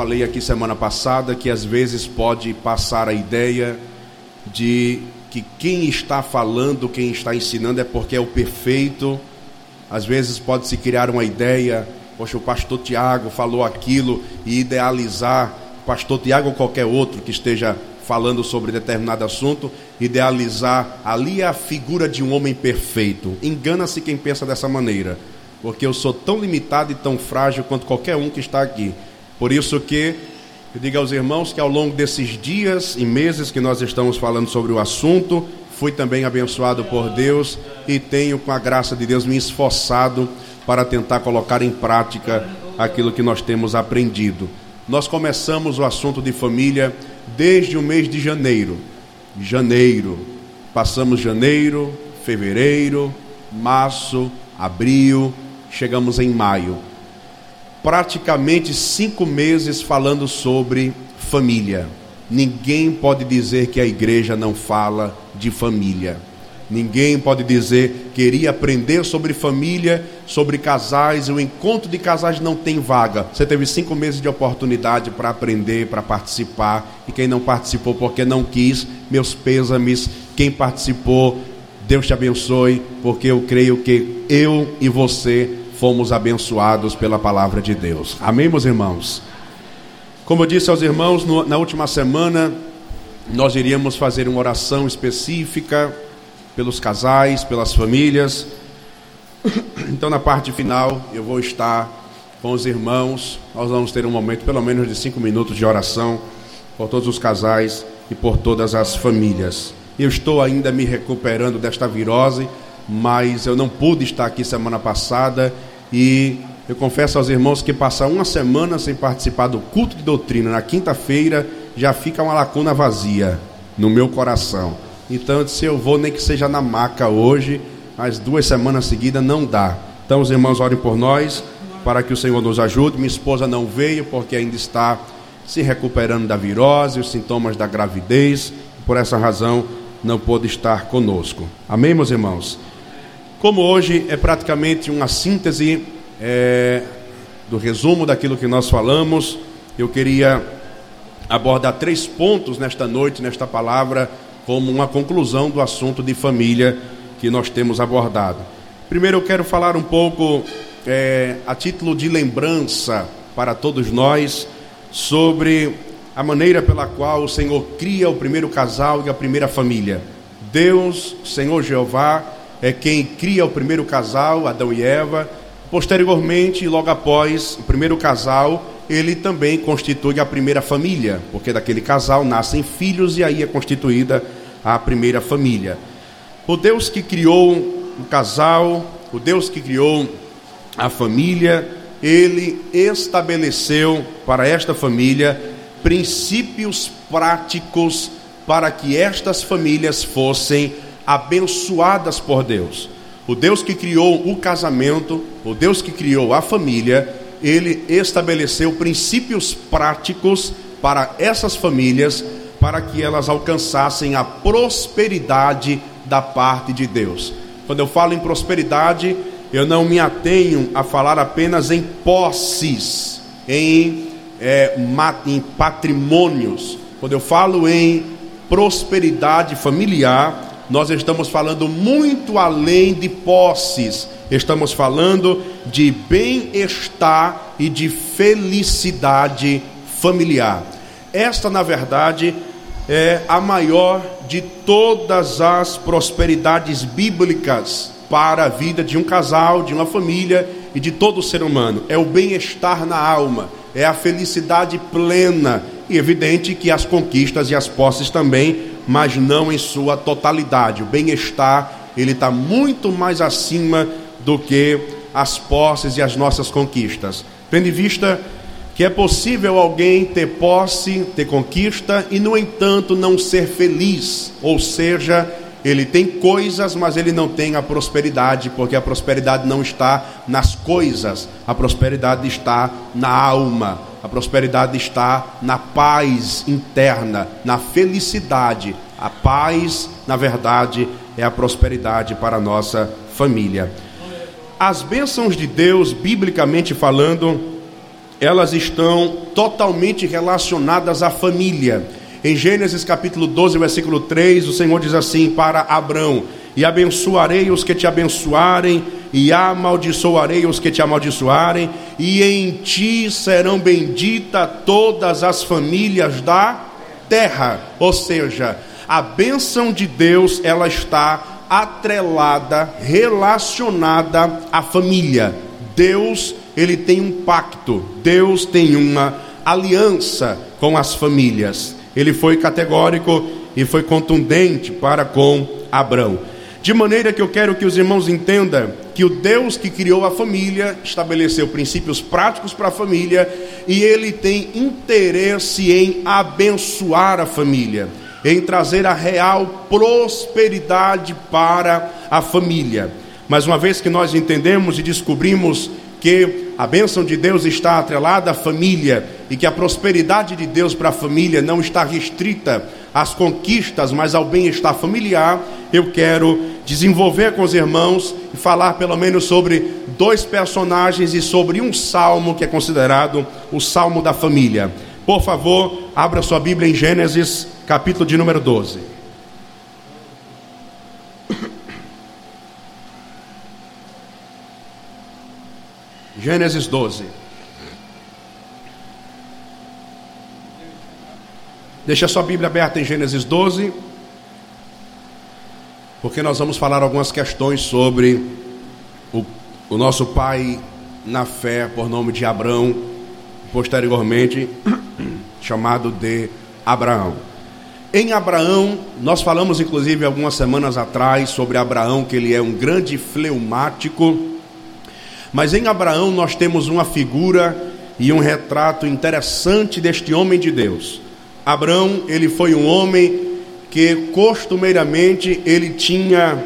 falei aqui semana passada que às vezes pode passar a ideia de que quem está falando, quem está ensinando é porque é o perfeito. Às vezes pode se criar uma ideia, poxa, o pastor Tiago falou aquilo e idealizar o pastor Tiago ou qualquer outro que esteja falando sobre determinado assunto, idealizar ali a figura de um homem perfeito. Engana-se quem pensa dessa maneira, porque eu sou tão limitado e tão frágil quanto qualquer um que está aqui. Por isso que eu digo aos irmãos que ao longo desses dias e meses que nós estamos falando sobre o assunto, fui também abençoado por Deus e tenho, com a graça de Deus, me esforçado para tentar colocar em prática aquilo que nós temos aprendido. Nós começamos o assunto de família desde o mês de janeiro. Janeiro. Passamos janeiro, fevereiro, março, abril, chegamos em maio. Praticamente cinco meses falando sobre família. Ninguém pode dizer que a igreja não fala de família. Ninguém pode dizer queria aprender sobre família, sobre casais. O encontro de casais não tem vaga. Você teve cinco meses de oportunidade para aprender, para participar. E quem não participou porque não quis, meus pêsames. Quem participou, Deus te abençoe, porque eu creio que eu e você fomos abençoados pela palavra de Deus. Amém, meus irmãos? Como eu disse aos irmãos, no, na última semana, nós iríamos fazer uma oração específica pelos casais, pelas famílias. Então, na parte final, eu vou estar com os irmãos. Nós vamos ter um momento, pelo menos, de cinco minutos de oração por todos os casais e por todas as famílias. Eu estou ainda me recuperando desta virose, mas eu não pude estar aqui semana passada e eu confesso aos irmãos que passar uma semana sem participar do culto de doutrina na quinta-feira já fica uma lacuna vazia no meu coração. Então eu disse, eu vou nem que seja na maca hoje, mas duas semanas seguidas não dá. Então os irmãos orem por nós, para que o Senhor nos ajude. Minha esposa não veio porque ainda está se recuperando da virose, os sintomas da gravidez. Por essa razão não pôde estar conosco. Amém, meus irmãos? Como hoje é praticamente uma síntese é, do resumo daquilo que nós falamos, eu queria abordar três pontos nesta noite, nesta palavra como uma conclusão do assunto de família que nós temos abordado. Primeiro, eu quero falar um pouco, é, a título de lembrança para todos nós, sobre a maneira pela qual o Senhor cria o primeiro casal e a primeira família. Deus, Senhor Jeová, é quem cria o primeiro casal, Adão e Eva. Posteriormente, logo após o primeiro casal, ele também constitui a primeira família, porque daquele casal nascem filhos e aí é constituída a primeira família. O Deus que criou o casal, o Deus que criou a família, ele estabeleceu para esta família princípios práticos para que estas famílias fossem abençoadas por Deus. O Deus que criou o casamento, o Deus que criou a família, ele estabeleceu princípios práticos para essas famílias, para que elas alcançassem a prosperidade da parte de Deus. Quando eu falo em prosperidade, eu não me atenho a falar apenas em posses, em, é, em patrimônios. Quando eu falo em prosperidade familiar, nós estamos falando muito além de posses Estamos falando de bem-estar e de felicidade familiar. Esta, na verdade, é a maior de todas as prosperidades bíblicas para a vida de um casal, de uma família e de todo ser humano. É o bem-estar na alma, é a felicidade plena. E evidente que as conquistas e as posses também, mas não em sua totalidade. O bem-estar, ele está muito mais acima do que as posses e as nossas conquistas. Tendo em vista que é possível alguém ter posse, ter conquista e, no entanto, não ser feliz, ou seja, ele tem coisas, mas ele não tem a prosperidade, porque a prosperidade não está nas coisas, a prosperidade está na alma, a prosperidade está na paz interna, na felicidade. A paz, na verdade, é a prosperidade para a nossa família. As bênçãos de Deus, biblicamente falando, elas estão totalmente relacionadas à família. Em Gênesis capítulo 12, versículo 3, o Senhor diz assim para Abraão: E abençoarei os que te abençoarem, e amaldiçoarei os que te amaldiçoarem, e em ti serão benditas todas as famílias da terra. Ou seja, a bênção de Deus, ela está atrelada, relacionada à família. Deus, ele tem um pacto, Deus tem uma aliança com as famílias. Ele foi categórico e foi contundente para com Abraão. De maneira que eu quero que os irmãos entendam que o Deus que criou a família estabeleceu princípios práticos para a família e ele tem interesse em abençoar a família, em trazer a real prosperidade para a família. Mas uma vez que nós entendemos e descobrimos que a bênção de Deus está atrelada à família e que a prosperidade de Deus para a família não está restrita às conquistas, mas ao bem-estar familiar, eu quero desenvolver com os irmãos e falar pelo menos sobre dois personagens e sobre um salmo que é considerado o salmo da família. Por favor, abra sua Bíblia em Gênesis, capítulo de número 12. Gênesis 12. Deixa sua Bíblia aberta em Gênesis 12, porque nós vamos falar algumas questões sobre o, o nosso pai na fé, por nome de Abraão, posteriormente chamado de Abraão. Em Abraão, nós falamos inclusive algumas semanas atrás sobre Abraão, que ele é um grande fleumático mas em Abraão nós temos uma figura e um retrato interessante deste homem de Deus. Abraão, ele foi um homem que costumeiramente ele tinha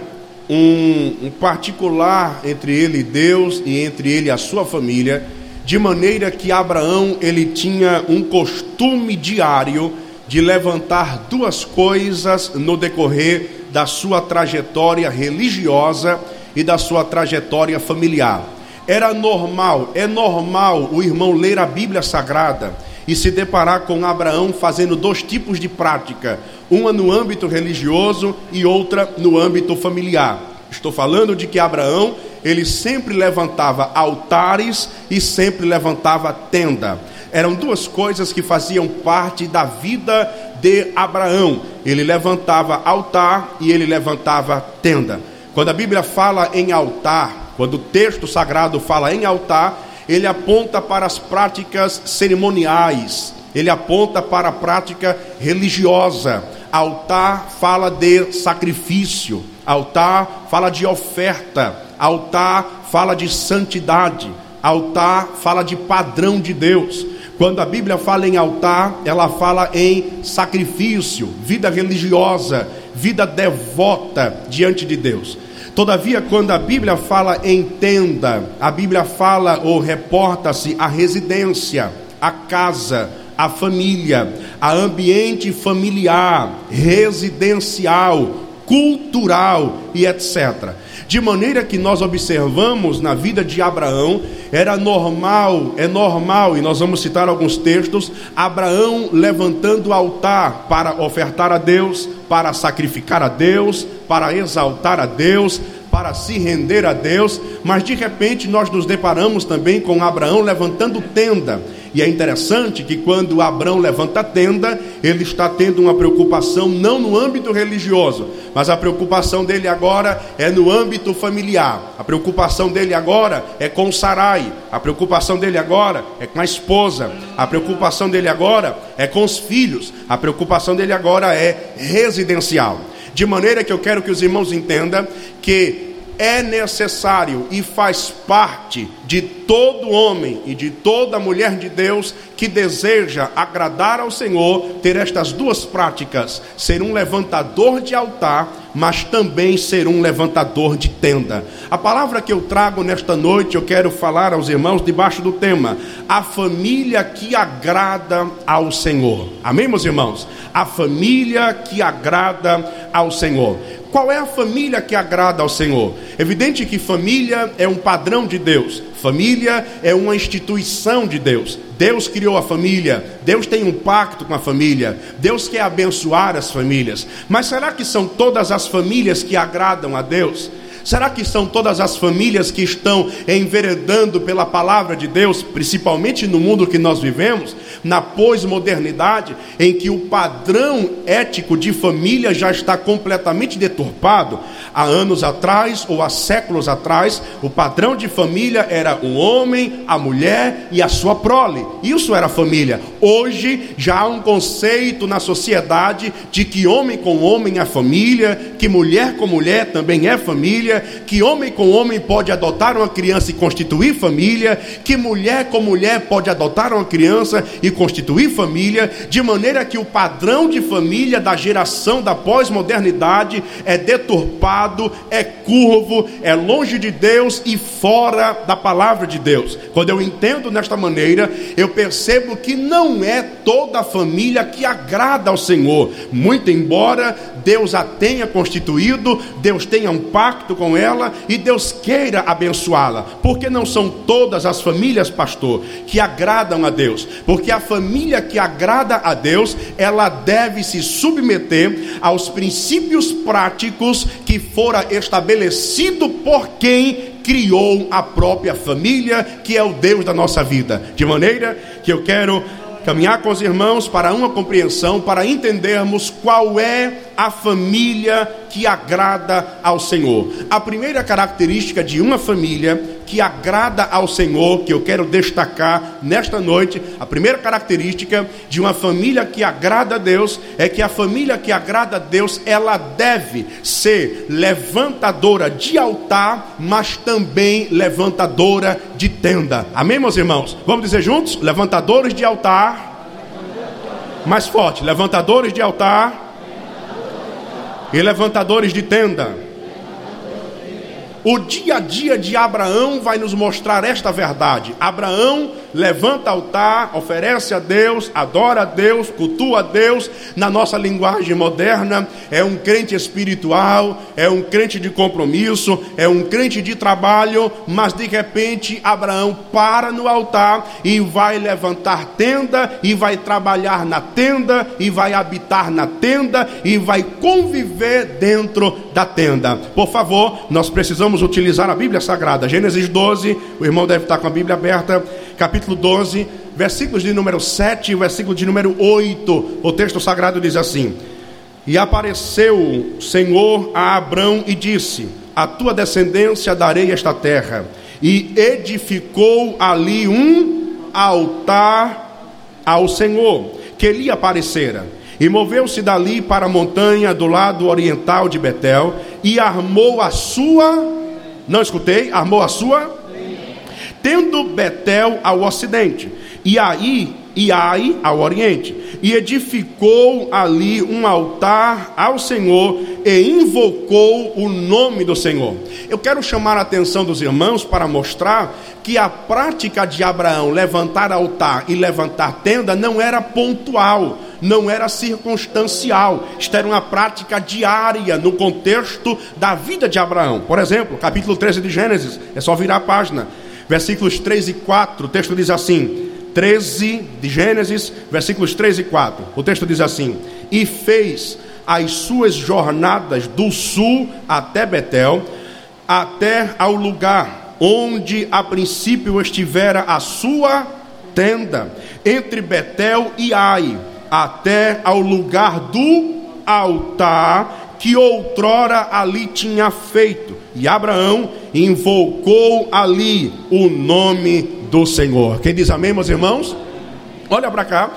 um, um particular entre ele e Deus e entre ele e a sua família, de maneira que Abraão ele tinha um costume diário de levantar duas coisas no decorrer da sua trajetória religiosa e da sua trajetória familiar. Era normal, é normal o irmão ler a Bíblia Sagrada e se deparar com Abraão fazendo dois tipos de prática, uma no âmbito religioso e outra no âmbito familiar. Estou falando de que Abraão, ele sempre levantava altares e sempre levantava tenda. Eram duas coisas que faziam parte da vida de Abraão. Ele levantava altar e ele levantava tenda. Quando a Bíblia fala em altar, quando o texto sagrado fala em altar, ele aponta para as práticas cerimoniais, ele aponta para a prática religiosa. Altar fala de sacrifício, altar fala de oferta, altar fala de santidade, altar fala de padrão de Deus. Quando a Bíblia fala em altar, ela fala em sacrifício, vida religiosa, vida devota diante de Deus. Todavia, quando a Bíblia fala em tenda, a Bíblia fala ou reporta-se a residência, a casa, a família, a ambiente familiar, residencial, cultural e etc. De maneira que nós observamos na vida de Abraão, era normal, é normal, e nós vamos citar alguns textos, Abraão levantando o altar para ofertar a Deus, para sacrificar a Deus, para exaltar a Deus, para se render a Deus, mas de repente nós nos deparamos também com Abraão levantando tenda. E é interessante que quando Abraão levanta a tenda, ele está tendo uma preocupação não no âmbito religioso, mas a preocupação dele agora é no âmbito familiar. A preocupação dele agora é com Sarai. A preocupação dele agora é com a esposa. A preocupação dele agora é com os filhos. A preocupação dele agora é residencial. De maneira que eu quero que os irmãos entendam que é necessário e faz parte de todo homem e de toda mulher de Deus que deseja agradar ao Senhor ter estas duas práticas: ser um levantador de altar, mas também ser um levantador de tenda. A palavra que eu trago nesta noite, eu quero falar aos irmãos debaixo do tema: a família que agrada ao Senhor. Amém, meus irmãos? A família que agrada ao Senhor. Qual é a família que agrada ao Senhor? Evidente que família é um padrão de Deus. Família é uma instituição de Deus. Deus criou a família, Deus tem um pacto com a família, Deus quer abençoar as famílias. Mas será que são todas as famílias que agradam a Deus? Será que são todas as famílias que estão enveredando pela palavra de Deus, principalmente no mundo que nós vivemos, na pós-modernidade, em que o padrão ético de família já está completamente deturpado? Há anos atrás ou há séculos atrás, o padrão de família era o homem, a mulher e a sua prole. Isso era família. Hoje já há um conceito na sociedade de que homem com homem é família, que mulher com mulher também é família que homem com homem pode adotar uma criança e constituir família, que mulher com mulher pode adotar uma criança e constituir família, de maneira que o padrão de família da geração da pós-modernidade é deturpado, é curvo, é longe de Deus e fora da palavra de Deus. Quando eu entendo nesta maneira, eu percebo que não é toda a família que agrada ao Senhor, muito embora Deus a tenha constituído, Deus tenha um pacto com ela e Deus queira abençoá-la, porque não são todas as famílias, pastor, que agradam a Deus, porque a família que agrada a Deus, ela deve se submeter aos princípios práticos que fora estabelecido por quem criou a própria família, que é o Deus da nossa vida. De maneira que eu quero caminhar com os irmãos para uma compreensão, para entendermos qual é a família que agrada ao Senhor. A primeira característica de uma família que agrada ao Senhor, que eu quero destacar nesta noite, a primeira característica de uma família que agrada a Deus é que a família que agrada a Deus, ela deve ser levantadora de altar, mas também levantadora de tenda. Amém, meus irmãos? Vamos dizer juntos? Levantadores de altar. Mais forte, levantadores de altar e levantadores de tenda. O dia a dia de Abraão vai nos mostrar esta verdade. Abraão levanta altar, oferece a Deus, adora a Deus, cultua a Deus, na nossa linguagem moderna, é um crente espiritual, é um crente de compromisso, é um crente de trabalho, mas de repente Abraão para no altar e vai levantar tenda, e vai trabalhar na tenda, e vai habitar na tenda, e vai conviver dentro da tenda. Por favor, nós precisamos utilizar a Bíblia Sagrada, Gênesis 12, o irmão deve estar com a Bíblia aberta capítulo 12, versículos de número 7 e versículo de número 8. O texto sagrado diz assim: E apareceu o Senhor a Abrão e disse: A tua descendência darei esta terra. E edificou ali um altar ao Senhor, que lhe aparecera. E moveu-se dali para a montanha do lado oriental de Betel e armou a sua, não escutei, armou a sua? Tendo Betel ao ocidente, e aí e Ai ao oriente, e edificou ali um altar ao Senhor e invocou o nome do Senhor. Eu quero chamar a atenção dos irmãos para mostrar que a prática de Abraão levantar altar e levantar tenda não era pontual, não era circunstancial, isto era uma prática diária no contexto da vida de Abraão. Por exemplo, capítulo 13 de Gênesis, é só virar a página versículos 3 e 4, o texto diz assim: 13 de Gênesis, versículos 3 e 4. O texto diz assim: E fez as suas jornadas do sul até Betel, até ao lugar onde a princípio estivera a sua tenda, entre Betel e Ai, até ao lugar do altar que outrora ali tinha feito. E Abraão invocou ali o nome do Senhor. Quem diz amém, meus irmãos? Olha para cá.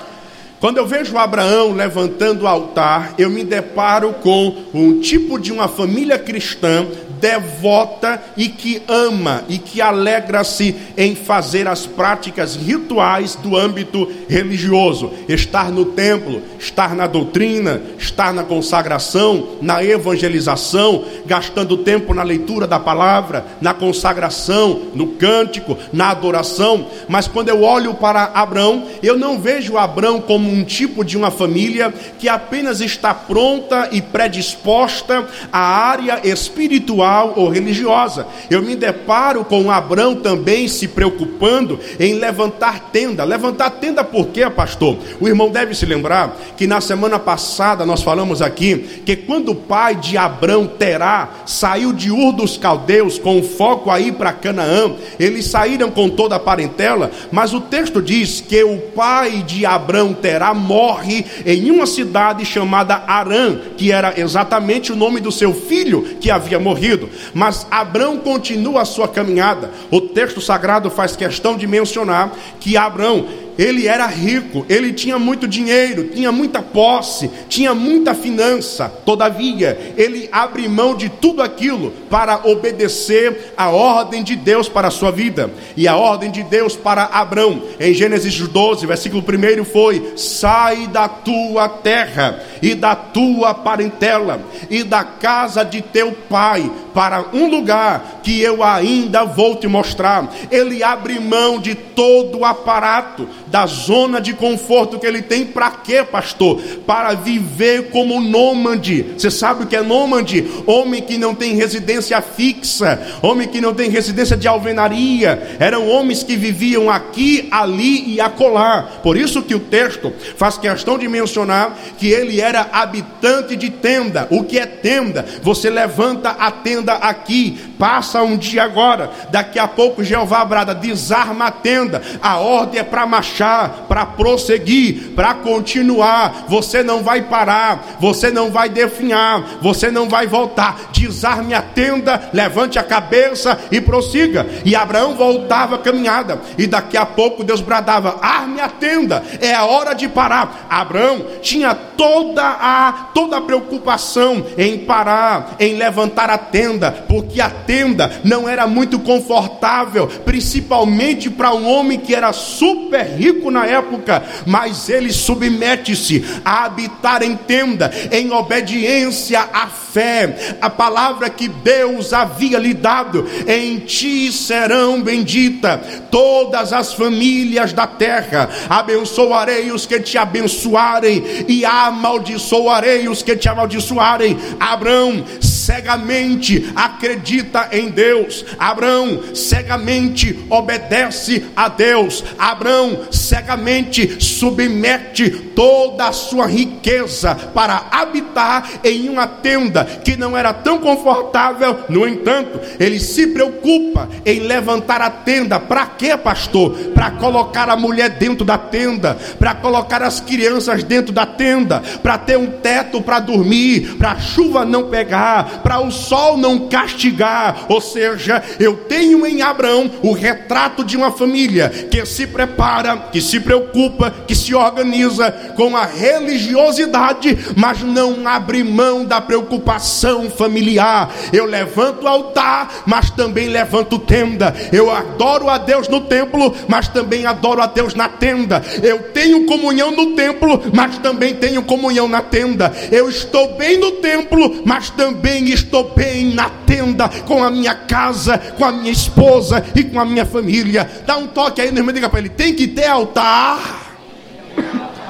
Quando eu vejo Abraão levantando o altar, eu me deparo com um tipo de uma família cristã devota e que ama e que alegra-se em fazer as práticas rituais do âmbito religioso, estar no templo, estar na doutrina, estar na consagração, na evangelização, gastando tempo na leitura da palavra, na consagração, no cântico, na adoração. Mas quando eu olho para Abraão, eu não vejo Abraão como como um tipo de uma família que apenas está pronta e predisposta à área espiritual ou religiosa. Eu me deparo com Abraão também se preocupando em levantar tenda. Levantar tenda por quê, pastor? O irmão deve se lembrar que na semana passada nós falamos aqui que quando o pai de Abraão, Terá, saiu de Ur dos Caldeus com foco aí para Canaã, eles saíram com toda a parentela, mas o texto diz que o pai de Abraão, Terá, morre em uma cidade chamada Arã, que era exatamente o nome do seu filho que havia morrido. Mas Abraão continua a sua caminhada. O texto sagrado faz questão de mencionar que Abraão ele era rico, ele tinha muito dinheiro, tinha muita posse, tinha muita finança. Todavia, ele abre mão de tudo aquilo para obedecer a ordem de Deus para a sua vida. E a ordem de Deus para Abraão, em Gênesis 12, versículo 1 foi: Sai da tua terra e da tua parentela e da casa de teu pai para um lugar que eu ainda vou te mostrar. Ele abre mão de todo o aparato, da zona de conforto que ele tem, para quê, pastor? Para viver como nômade. Você sabe o que é nômade? Homem que não tem residência fixa, homem que não tem residência de alvenaria. Eram homens que viviam aqui, ali e acolá. Por isso que o texto faz questão de mencionar que ele era habitante de tenda. O que é tenda? Você levanta a tenda aqui, passa um dia agora, daqui a pouco Jeová brada, desarma a tenda. A ordem é para marchar para prosseguir, para continuar. Você não vai parar, você não vai definhar, você não vai voltar. Desarme a tenda, levante a cabeça e prossiga. E Abraão voltava a caminhada, e daqui a pouco Deus bradava: arme a tenda, é a hora de parar. Abraão tinha toda a toda a preocupação em parar, em levantar a tenda, porque a tenda não era muito confortável, principalmente para um homem que era super rico na época, mas ele submete-se a habitar em tenda, em obediência à fé, a palavra que Deus havia lhe dado: em ti serão benditas todas as famílias da terra, abençoarei os que te abençoarem, e amaldiçoarei os que te amaldiçoarem. Abraão cegamente acredita em Deus, Abraão cegamente obedece a Deus, Abraão cegamente submete toda a sua riqueza para habitar em uma tenda que não era tão confortável. No entanto, ele se preocupa em levantar a tenda. Para quê, pastor? Para colocar a mulher dentro da tenda, para colocar as crianças dentro da tenda, para ter um teto para dormir, para a chuva não pegar, para o sol não castigar. Ou seja, eu tenho em Abraão o retrato de uma família que se prepara que se preocupa, que se organiza com a religiosidade, mas não abre mão da preocupação familiar. Eu levanto o altar, mas também levanto tenda. Eu adoro a Deus no templo, mas também adoro a Deus na tenda. Eu tenho comunhão no templo, mas também tenho comunhão na tenda. Eu estou bem no templo, mas também estou bem na tenda com a minha casa, com a minha esposa e com a minha família. Dá um toque aí, irmão, diga para ele: tem que ter altar,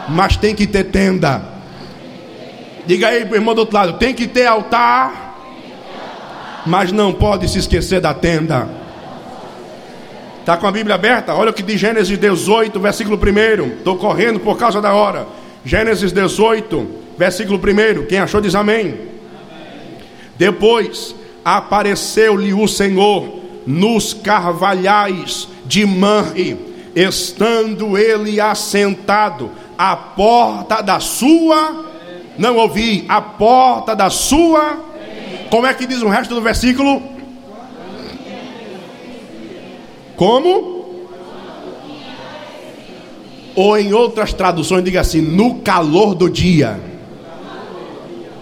mas tem que ter tenda. Diga aí, irmão do outro lado: tem que ter altar, mas não pode se esquecer da tenda. Está com a Bíblia aberta? Olha o que diz Gênesis 18, versículo 1. Estou correndo por causa da hora. Gênesis 18, versículo 1. Quem achou diz amém. amém. Depois apareceu-lhe o Senhor nos carvalhais de Manre estando ele assentado à porta da sua, não ouvi, à porta da sua, como é que diz o resto do versículo? Como? Ou em outras traduções, diga assim: no calor do dia.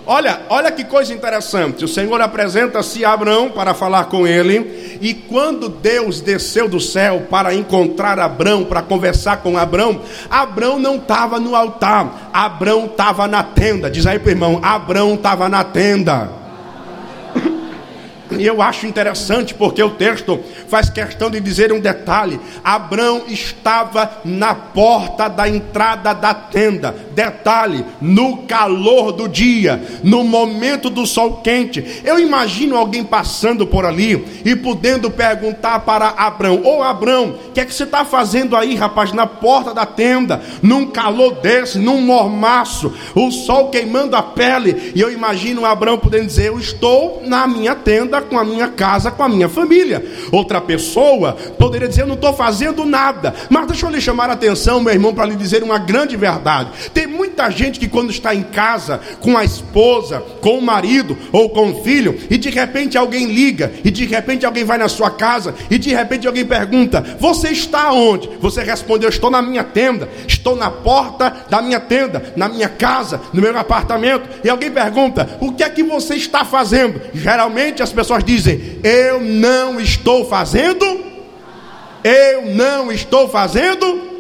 Olha, olha que coisa interessante. O Senhor apresenta-se a Abraão para falar com ele, e quando Deus desceu do céu para encontrar Abraão, para conversar com Abraão, Abraão não estava no altar, Abraão estava na tenda. Diz aí para irmão: Abraão estava na tenda. E eu acho interessante porque o texto faz questão de dizer um detalhe: Abraão estava na porta da entrada da tenda. Detalhe, no calor do dia, no momento do sol quente. Eu imagino alguém passando por ali e podendo perguntar para Abraão: Ô Abraão, o que é que você está fazendo aí, rapaz, na porta da tenda, num calor desse, num mormaço, o sol queimando a pele? E eu imagino Abraão podendo dizer: Eu estou na minha tenda com a minha casa, com a minha família. Outra pessoa poderia dizer: Eu não estou fazendo nada. Mas deixa eu lhe chamar a atenção, meu irmão, para lhe dizer uma grande verdade. Tem muita gente que, quando está em casa, com a esposa, com o marido ou com o filho, e de repente alguém liga, e de repente alguém vai na sua casa, e de repente alguém pergunta: Você está onde? Você respondeu: Estou na minha tenda, estou na porta da minha tenda, na minha casa, no meu apartamento. E alguém pergunta: O que é que você está fazendo? Geralmente as pessoas pessoas dizem: Eu não estou fazendo, eu não estou fazendo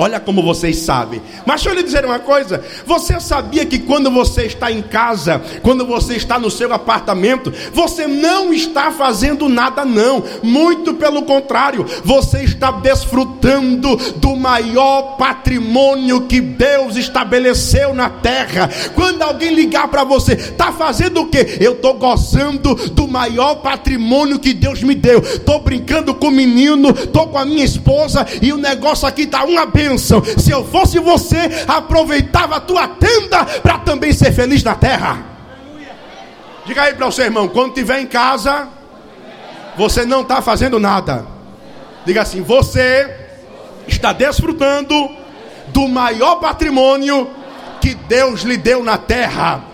Olha como vocês sabem. Mas deixa eu lhe dizer uma coisa: você sabia que quando você está em casa, quando você está no seu apartamento, você não está fazendo nada, não. Muito pelo contrário, você está desfrutando do maior patrimônio que Deus estabeleceu na terra. Quando alguém ligar para você, está fazendo o que? Eu estou gozando do maior patrimônio que Deus me deu. Estou brincando com o menino, estou com a minha esposa e o negócio aqui está uma benção bênção. Se eu fosse você, aproveitava a tua tenda para também ser feliz na terra. Diga aí para o seu irmão: quando estiver em casa, você não está fazendo nada. Diga assim: você está desfrutando do maior patrimônio que Deus lhe deu na terra.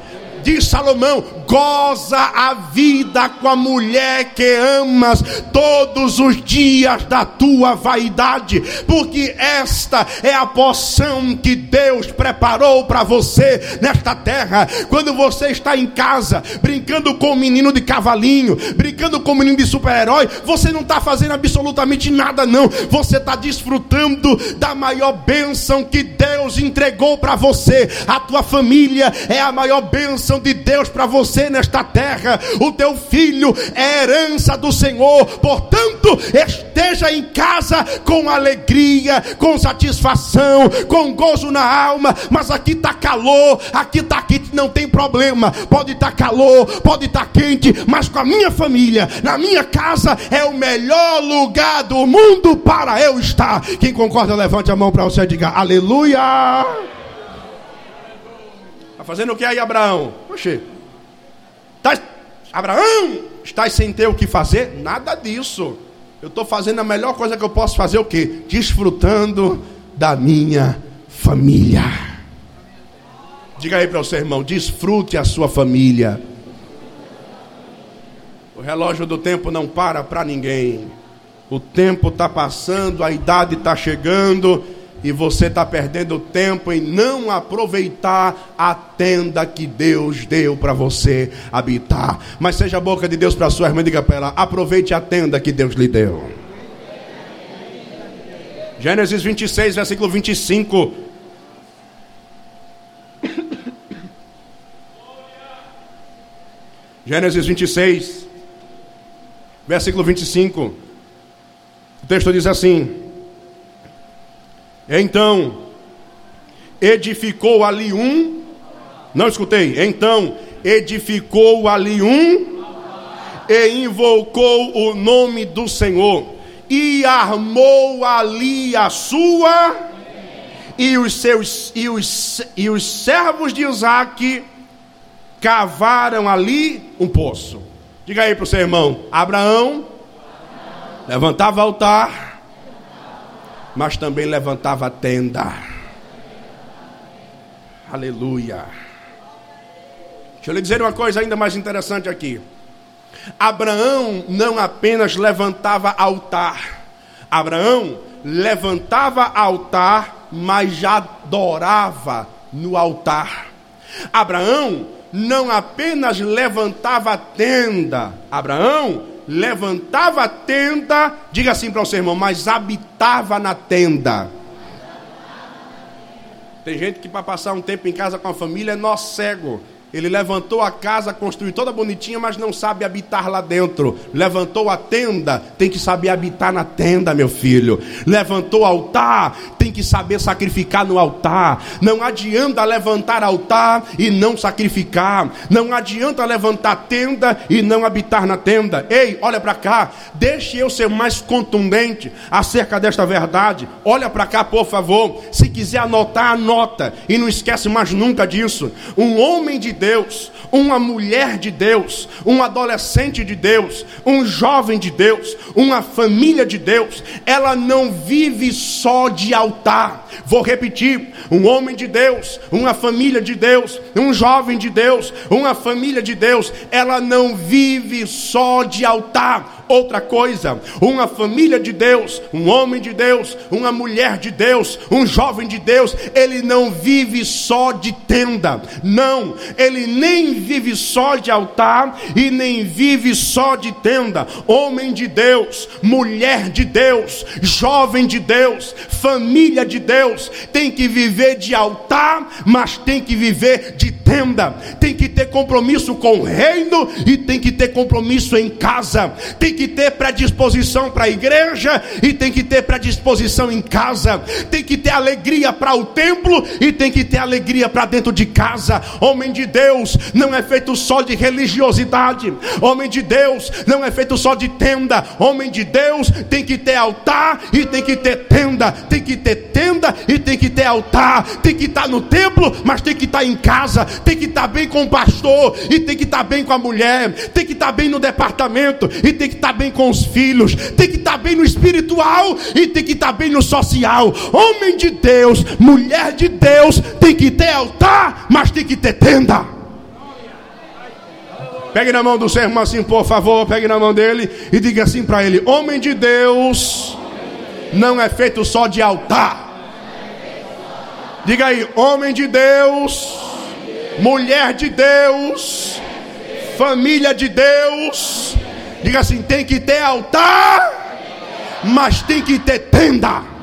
Diz Salomão: goza a vida com a mulher que amas todos os dias da tua vaidade, porque esta é a poção que Deus preparou para você nesta terra. Quando você está em casa, brincando com o menino de cavalinho, brincando com o menino de super-herói, você não está fazendo absolutamente nada, não. Você está desfrutando da maior bênção que Deus entregou para você. A tua família é a maior bênção de Deus para você você nesta terra. O teu filho é herança do Senhor. Portanto, esteja em casa com alegria, com satisfação, com gozo na alma. Mas aqui está calor, aqui está quente, não tem problema. Pode estar tá calor, pode estar tá quente, mas com a minha família, na minha casa, é o melhor lugar do mundo para eu estar. Quem concorda, levante a mão para você e diga aleluia. Está fazendo o que aí, Abraão? Oxê. Estás, Abraão, estás sem ter o que fazer? Nada disso. Eu estou fazendo a melhor coisa que eu posso fazer, o quê? Desfrutando da minha família. Diga aí para o seu irmão, desfrute a sua família. O relógio do tempo não para para ninguém. O tempo está passando, a idade está chegando e você está perdendo tempo em não aproveitar a tenda que Deus deu para você habitar. Mas seja a boca de Deus para sua irmã diga para ela: aproveite a tenda que Deus lhe deu. Gênesis 26, versículo 25. Gênesis 26, versículo 25. O texto diz assim: então, edificou ali um. Não escutei. Então, edificou ali um. E invocou o nome do Senhor. E armou ali a sua. E os seus e os, e os servos de Isaac cavaram ali um poço. Diga aí para o seu irmão: Abraão levantava altar mas também levantava tenda. Aleluia. Deixa eu lhe dizer uma coisa ainda mais interessante aqui. Abraão não apenas levantava altar, Abraão levantava altar, mas já adorava no altar. Abraão não apenas levantava tenda, Abraão levantava a tenda, diga assim para o seu irmão, mas habitava na tenda. Tem gente que para passar um tempo em casa com a família é nó cego. Ele levantou a casa, construiu toda bonitinha, mas não sabe habitar lá dentro. Levantou a tenda, tem que saber habitar na tenda, meu filho. Levantou o altar, tem que saber sacrificar no altar. Não adianta levantar altar e não sacrificar. Não adianta levantar tenda e não habitar na tenda. Ei, olha para cá. Deixe eu ser mais contundente acerca desta verdade. Olha para cá, por favor. Se quiser anotar, anota. E não esquece mais nunca disso. Um homem de Deus, uma mulher de Deus, um adolescente de Deus, um jovem de Deus, uma família de Deus, ela não vive só de altar. Vou repetir: um homem de Deus, uma família de Deus, um jovem de Deus, uma família de Deus, ela não vive só de altar outra coisa. Uma família de Deus, um homem de Deus, uma mulher de Deus, um jovem de Deus, ele não vive só de tenda. Não, ele nem vive só de altar e nem vive só de tenda. Homem de Deus, mulher de Deus, jovem de Deus, família de Deus, tem que viver de altar, mas tem que viver de tenda. Tem que ter compromisso com o reino e tem que ter compromisso em casa. Tem que ter predisposição para a igreja e tem que ter predisposição em casa. Tem que ter alegria para o templo e tem que ter alegria para dentro de casa. Homem de Deus não é feito só de religiosidade. Homem de Deus não é feito só de tenda. Homem de Deus tem que ter altar e tem que ter tenda. Tem que ter tenda e tem que ter altar. Tem que estar no templo, mas tem que estar em casa. Tem que estar bem com o pastor e tem que estar bem com a mulher. Tem que estar bem no departamento e tem que estar bem com os filhos. Tem que estar bem no espiritual e tem que estar bem no social. Homem de Deus, mulher de Deus, tem que ter altar, mas tem que ter tenda. Pegue na mão do seu irmão assim, por favor. Pegue na mão dele e diga assim para ele: Homem de Deus não é feito só de altar. Diga aí: Homem de Deus, mulher de Deus, família de Deus. Diga assim: tem que ter altar, mas tem que ter tenda.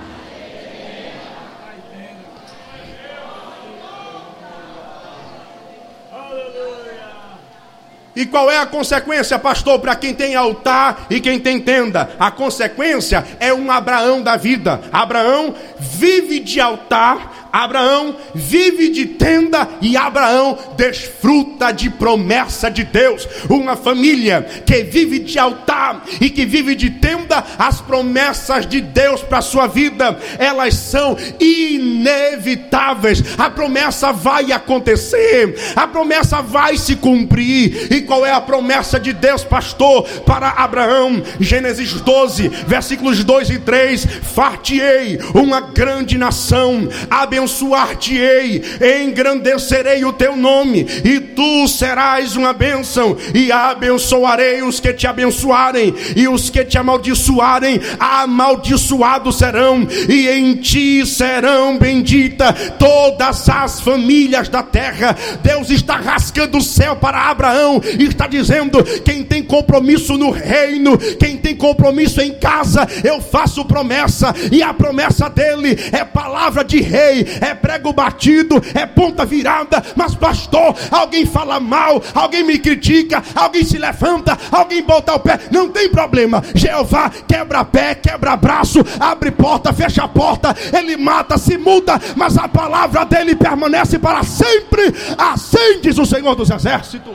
E qual é a consequência, pastor, para quem tem altar e quem tem tenda? A consequência é um Abraão da vida. Abraão vive de altar, Abraão vive de tenda e Abraão desfruta de promessa de Deus. Uma família que vive de altar e que vive de tenda, as promessas de Deus para sua vida, elas são inevitáveis. A promessa vai acontecer, a promessa vai se cumprir. E qual é a promessa de Deus, pastor, para Abraão? Gênesis 12, versículos 2 e 3: Fartiei uma grande nação, abençoada abençoar-te-ei, engrandecerei o teu nome, e tu serás uma bênção, e abençoarei os que te abençoarem, e os que te amaldiçoarem, amaldiçoados serão, e em ti serão benditas todas as famílias da terra. Deus está rascando o céu para Abraão, e está dizendo: quem tem compromisso no reino, quem tem compromisso em casa, eu faço promessa, e a promessa dele é palavra de rei, é prego batido, é ponta virada, mas pastor, alguém fala mal, alguém me critica, alguém se levanta, alguém bota o pé, não tem problema. Jeová quebra pé, quebra braço, abre porta, fecha a porta, ele mata, se muda, mas a palavra dele permanece para sempre. Assim diz o Senhor dos Exércitos.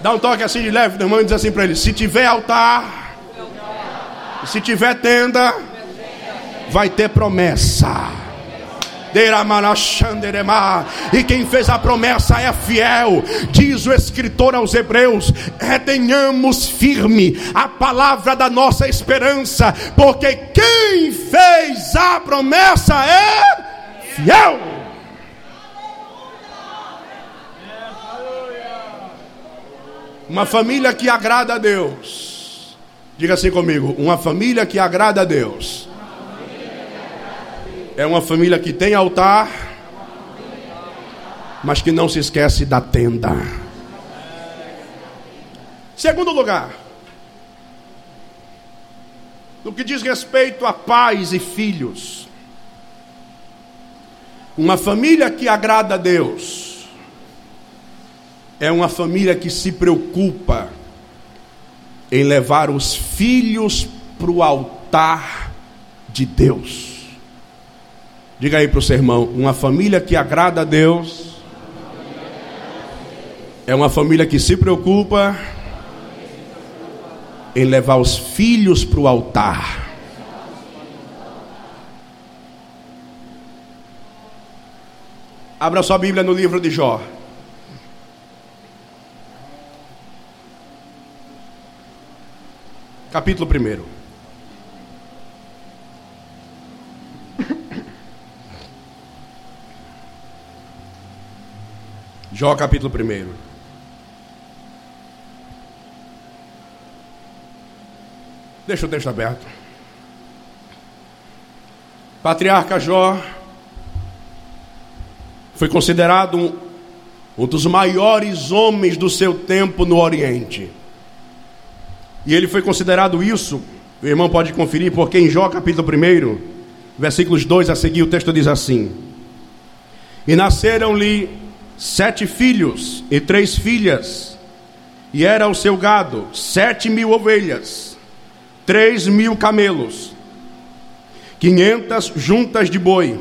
Dá um toque assim de leve, irmão, e diz assim para ele: se tiver altar, se tiver tenda, vai ter promessa. E quem fez a promessa é fiel, diz o escritor aos Hebreus: retenhamos firme a palavra da nossa esperança, porque quem fez a promessa é fiel. Uma família que agrada a Deus, diga assim comigo: uma família que agrada a Deus é uma família que tem altar, mas que não se esquece da tenda. Segundo lugar, no que diz respeito a pais e filhos, Uma família que agrada a Deus é uma família que se preocupa em levar os filhos para o altar de Deus. Diga aí para o seu irmão: uma família que agrada a Deus é uma família que se preocupa em levar os filhos para o altar. Abra sua Bíblia no livro de Jó. Capítulo 1. Jó, capítulo 1. Deixa o texto aberto. Patriarca Jó foi considerado um, um dos maiores homens do seu tempo no Oriente. E ele foi considerado isso, o irmão pode conferir, porque em Jó capítulo 1, versículos 2 a seguir, o texto diz assim: E nasceram-lhe sete filhos e três filhas, e era o seu gado sete mil ovelhas, três mil camelos, quinhentas juntas de boi,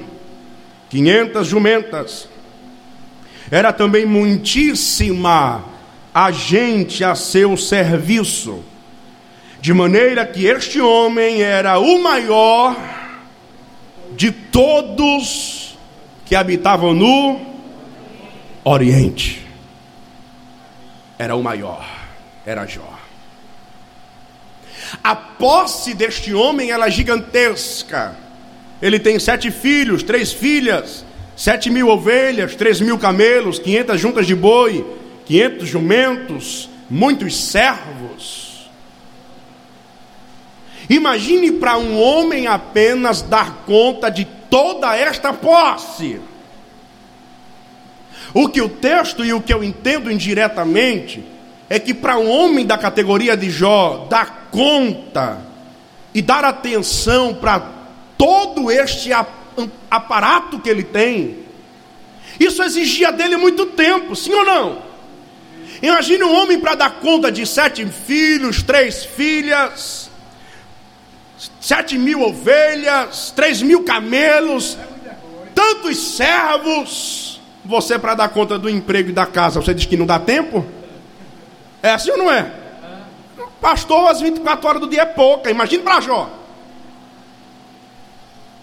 quinhentas jumentas, era também muitíssima a gente a seu serviço, de maneira que este homem era o maior de todos que habitavam no Oriente. Era o maior, era Jó. A posse deste homem era gigantesca. Ele tem sete filhos, três filhas, sete mil ovelhas, três mil camelos, quinhentas juntas de boi, quinhentos jumentos, muitos servos. Imagine para um homem apenas dar conta de toda esta posse. O que o texto e o que eu entendo indiretamente é que para um homem da categoria de Jó dar conta e dar atenção para todo este aparato que ele tem, isso exigia dele muito tempo, sim ou não? Imagine um homem para dar conta de sete filhos, três filhas, sete mil ovelhas, três mil camelos, tantos servos. Você para dar conta do emprego e da casa, você diz que não dá tempo? É assim ou não é? Pastor, as 24 horas do dia é pouca. Imagine para Jó.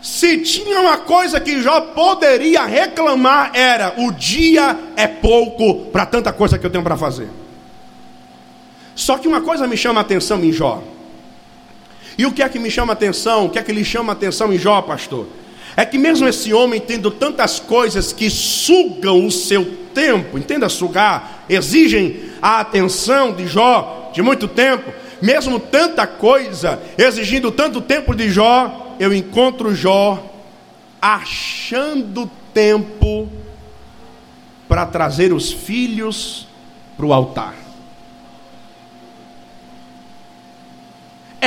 Se tinha uma coisa que Jó poderia reclamar, era: o dia é pouco para tanta coisa que eu tenho para fazer. Só que uma coisa me chama a atenção em Jó. E o que é que me chama a atenção? O que é que lhe chama a atenção em Jó, pastor? É que mesmo esse homem tendo tantas coisas que sugam o seu tempo, entenda sugar, exigem a atenção de Jó de muito tempo, mesmo tanta coisa, exigindo tanto tempo de Jó, eu encontro Jó achando tempo para trazer os filhos para o altar.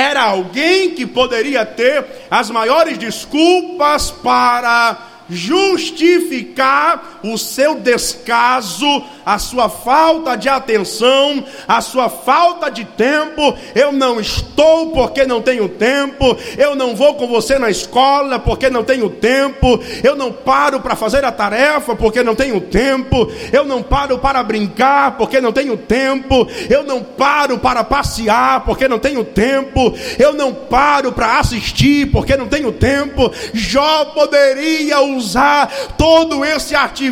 Era alguém que poderia ter as maiores desculpas para justificar o seu descaso, a sua falta de atenção, a sua falta de tempo. Eu não estou porque não tenho tempo, eu não vou com você na escola porque não tenho tempo, eu não paro para fazer a tarefa porque não tenho tempo, eu não paro para brincar porque não tenho tempo, eu não paro para passear porque não tenho tempo, eu não paro para assistir porque não tenho tempo. Jó poderia usar todo esse artifício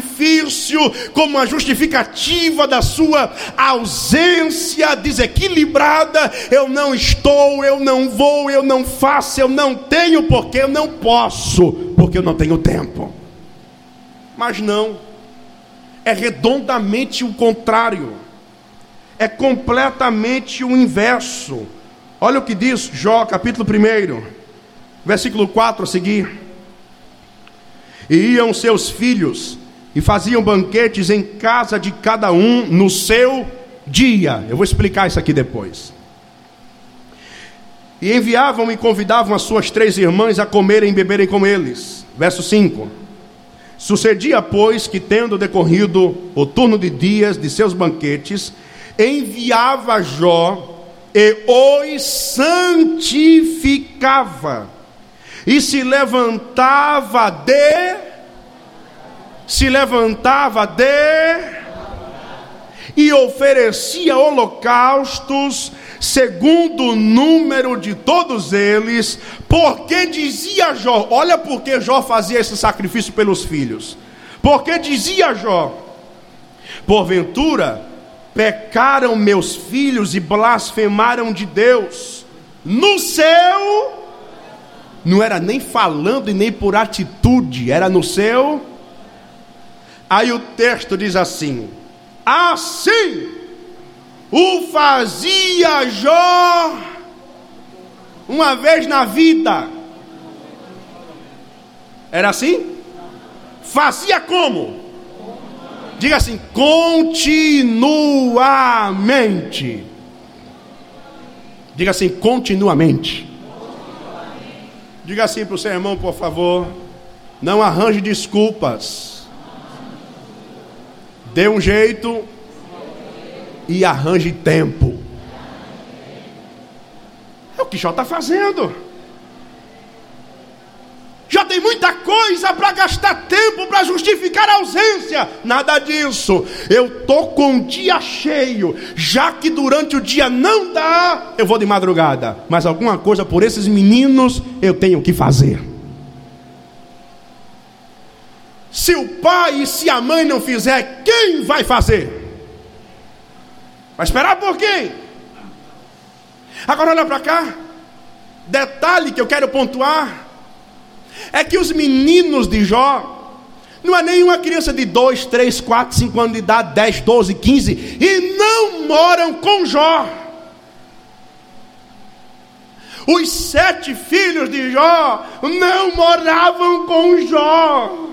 como uma justificativa da sua ausência desequilibrada. Eu não estou, eu não vou, eu não faço, eu não tenho porque eu não posso, porque eu não tenho tempo. Mas não, é redondamente o contrário, é completamente o inverso. Olha o que diz Jó, capítulo 1, versículo 4 a seguir. E iam seus filhos e faziam banquetes em casa de cada um no seu dia. Eu vou explicar isso aqui depois. E enviavam e convidavam as suas três irmãs a comerem e beberem com eles. Verso 5. Sucedia, pois, que tendo decorrido o turno de dias de seus banquetes, enviava Jó e os santificava, e se levantava de, se levantava de, e oferecia holocaustos segundo o número de todos eles, porque dizia Jó, olha porque Jó fazia esse sacrifício pelos filhos, porque dizia Jó, porventura pecaram meus filhos e blasfemaram de Deus, no seu, não era nem falando e nem por atitude, era no seu. Aí o texto diz assim: assim o fazia Jó uma vez na vida. Era assim? Fazia como? Diga assim: continuamente. Diga assim: continuamente. Diga assim para o seu irmão, por favor. Não arranje desculpas. Dê um jeito e arranje tempo. É o que Jó está fazendo. Já tem muita coisa para gastar tempo para justificar a ausência. Nada disso. Eu tô com um dia cheio. Já que durante o dia não dá, eu vou de madrugada. Mas alguma coisa por esses meninos eu tenho que fazer. Se o pai e se a mãe não fizer, quem vai fazer? Vai esperar por quem? Agora olha para cá. Detalhe que eu quero pontuar é que os meninos de Jó não é nenhuma criança de 2, 3, 4, 5 anos de idade, 10, 12, 15 e não moram com Jó. Os sete filhos de Jó não moravam com Jó.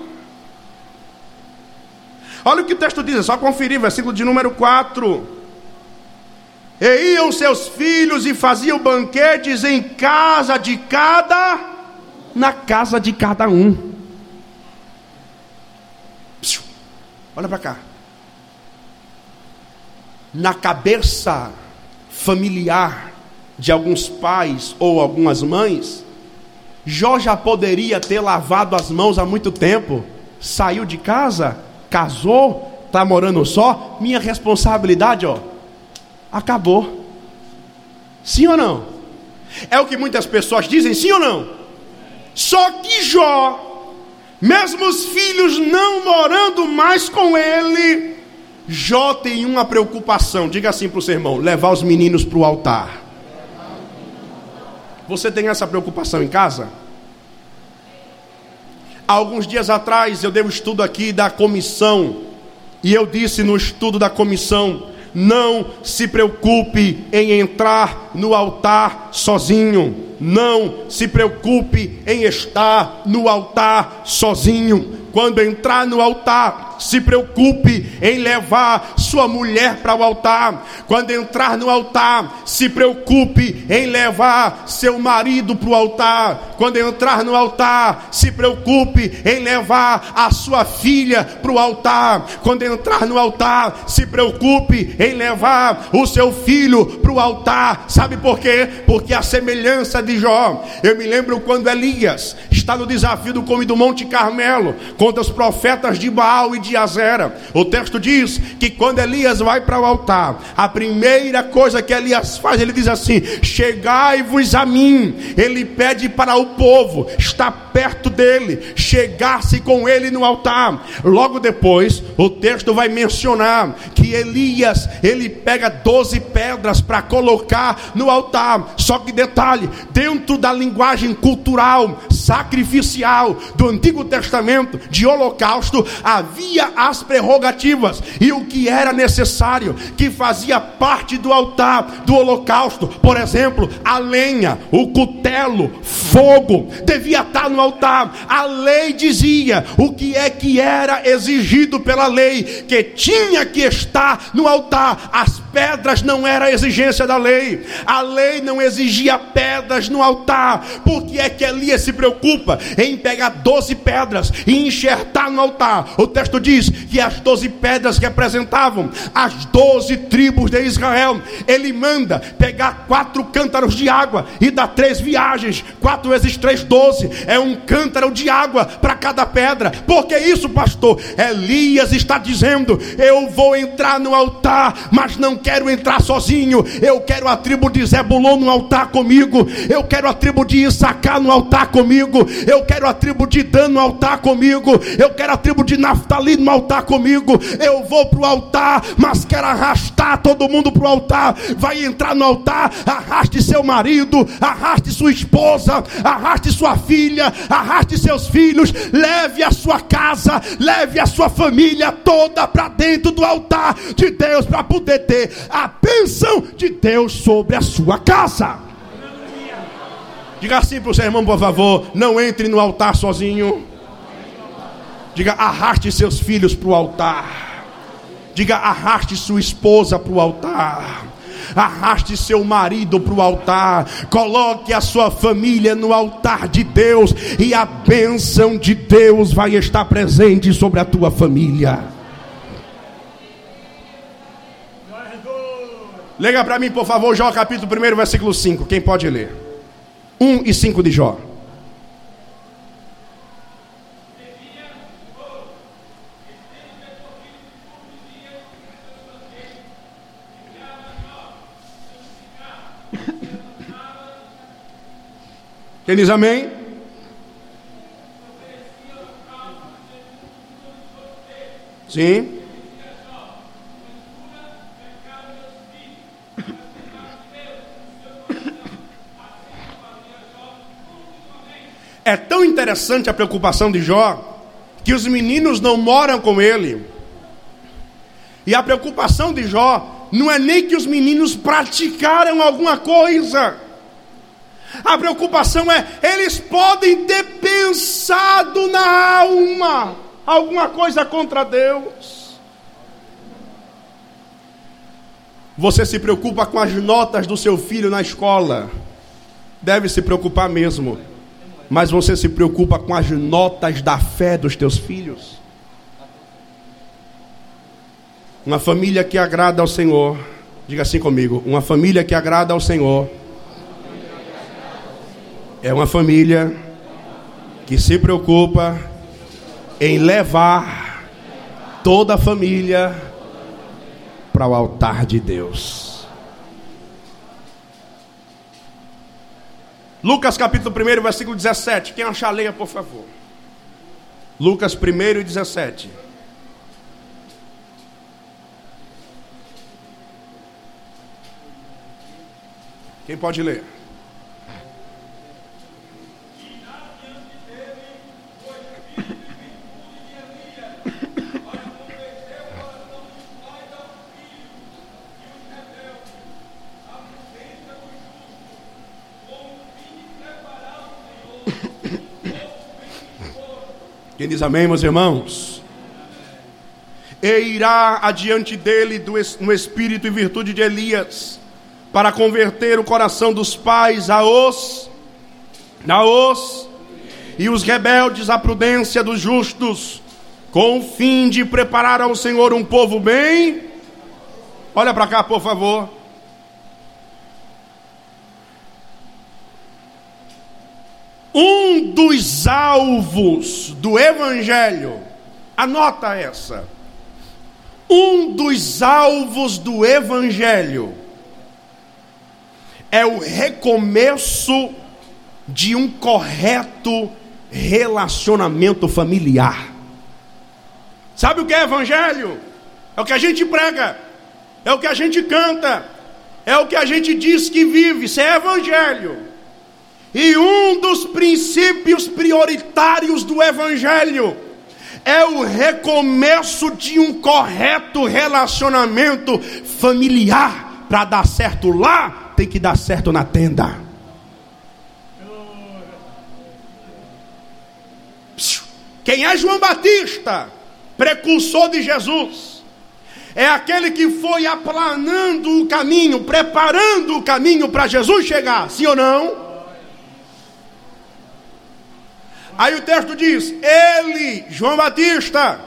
Olha o que o texto diz, é só conferir, versículo de número 4. E iam seus filhos e faziam banquetes em casa de cada, na casa de cada um. Olha para cá. Na cabeça familiar de alguns pais ou algumas mães, Jó já poderia ter lavado as mãos há muito tempo, saiu de casa, casou, está morando só. Minha responsabilidade, ó acabou. Sim ou não? É o que muitas pessoas dizem, sim ou não? Só que Jó, mesmo os filhos não morando mais com ele, Jó tem uma preocupação, diga assim para o seu irmão: levar os meninos para o altar. Você tem essa preocupação em casa? Alguns dias atrás eu dei um estudo aqui da comissão, e eu disse no estudo da comissão não se preocupe em entrar no altar sozinho. Não se preocupe em estar no altar sozinho. Quando entrar no altar, se preocupe em levar sua mulher para o altar. Quando entrar no altar, se preocupe em levar seu marido para o altar. Quando entrar no altar, se preocupe em levar a sua filha para o altar. Quando entrar no altar, se preocupe em levar o seu filho para o altar. Sabe por quê? Porque a semelhança de Jó. Eu me lembro quando Elias está no desafio do come do Monte Carmelo contra os profetas de Baal e de Azera. O texto diz que quando Elias vai para o altar, a primeira coisa que Elias faz, ele diz assim: Chegai-vos a mim. Ele pede para o povo, está perto dele, chegar-se com ele no altar. Logo depois, o texto vai mencionar que Elias, ele pega 12 pedras para colocar no altar. Só que detalhe, dentro da linguagem cultural, sacrificial do Antigo Testamento, de holocausto, havia as prerrogativas e o que era necessário, que fazia parte do altar do holocausto. Por exemplo, a lenha, o cutelo, fogo, devia estar no altar. A lei dizia o que é que era exigido pela lei, que tinha que estar no altar. As pedras não era a exigência da lei. A lei não exigia pedras no altar. Por que é que Elias se preocupa em pegar 12 pedras e enxertar no altar? O texto diz que as 12 pedras representavam as 12 tribos de Israel. Ele manda pegar quatro cântaros de água e dar três viagens. Quatro vezes três, doze. É um cântaro de água para cada pedra. Por que isso, pastor? Elias está dizendo: Eu vou entrar no altar, mas não quero entrar sozinho. Eu quero a tribo de Zebulon no altar comigo. Eu quero a tribo de Issacar no altar comigo. Eu quero a tribo de Dan no altar comigo. Eu quero a tribo de Naftali no altar comigo. Eu vou para o altar, mas quero arrastar todo mundo para o altar. Vai entrar no altar, arraste seu marido, arraste sua esposa, arraste sua filha, arraste seus filhos, leve a sua casa, leve a sua família toda para dentro do altar de Deus para poder ter a bênção de Deus sobre a sua casa. Diga assim para o seu irmão, por favor: não entre no altar sozinho. Diga, arraste seus filhos para o altar. Diga, arraste sua esposa para o altar arraste seu marido para o altar, coloque a sua família no altar de Deus, e a bênção de Deus vai estar presente sobre a tua família. Leia para mim, por favor, Jó capítulo 1, versículo 5. Quem pode ler? 1 e 5 de Jó. Quem diz amém? Sim. É tão interessante a preocupação de Jó que os meninos não moram com ele. E a preocupação de Jó não é nem que os meninos praticaram alguma coisa. A preocupação é, eles podem ter pensado na alma alguma coisa contra Deus. Você se preocupa com as notas do seu filho na escola. Deve se preocupar mesmo. Mas você se preocupa com as notas da fé dos teus filhos. Uma família que agrada ao Senhor. Diga assim comigo: uma família que agrada ao Senhor é uma família que se preocupa em levar toda a família para o altar de Deus. Lucas capítulo 1, versículo 17. Quem achar, leia, por favor. Lucas 1 e 17. Quem pode ler? Quem diz amém, meus irmãos? E irá adiante dele no espírito e virtude de Elias, para converter o coração dos pais a os, a os, e os rebeldes à prudência dos justos, com o fim de preparar ao Senhor um povo bem. Olha para cá, por favor. Um dos alvos do Evangelho, anota essa. Um dos alvos do Evangelho é o recomeço de um correto relacionamento familiar. Sabe o que é Evangelho? É o que a gente prega, é o que a gente canta, é o que a gente diz que vive. Isso é Evangelho. E um dos princípios prioritários do Evangelho é o recomeço de um correto relacionamento familiar. Para dar certo lá, tem que dar certo na tenda. Quem é João Batista? Precursor de Jesus. É aquele que foi aplanando o caminho, preparando o caminho para Jesus chegar, sim ou não? Aí o texto diz: Ele, João Batista,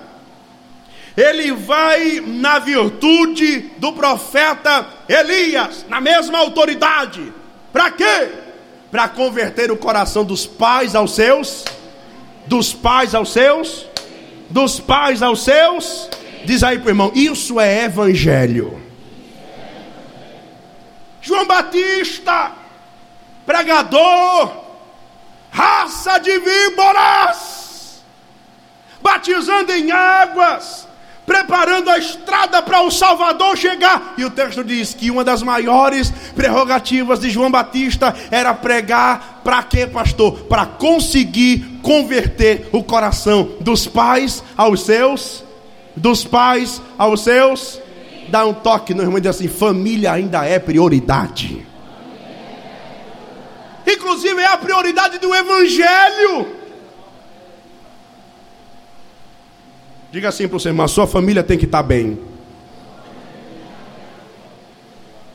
ele vai na virtude do profeta Elias, na mesma autoridade. Para quê? Para converter o coração dos pais aos seus, dos pais aos seus, dos pais aos seus. Diz aí para o irmão: Isso é evangelho. João Batista, pregador, raça de víboras, batizando em águas, preparando a estrada para o Salvador chegar. E o texto diz que uma das maiores prerrogativas de João Batista era pregar para quê, pastor? Para conseguir converter o coração dos pais aos seus, dos pais aos seus. Dá um toque no irmão e diz assim: família ainda é prioridade. Inclusive é a prioridade do Evangelho. Diga assim para o seu irmão: sua família tem que estar bem.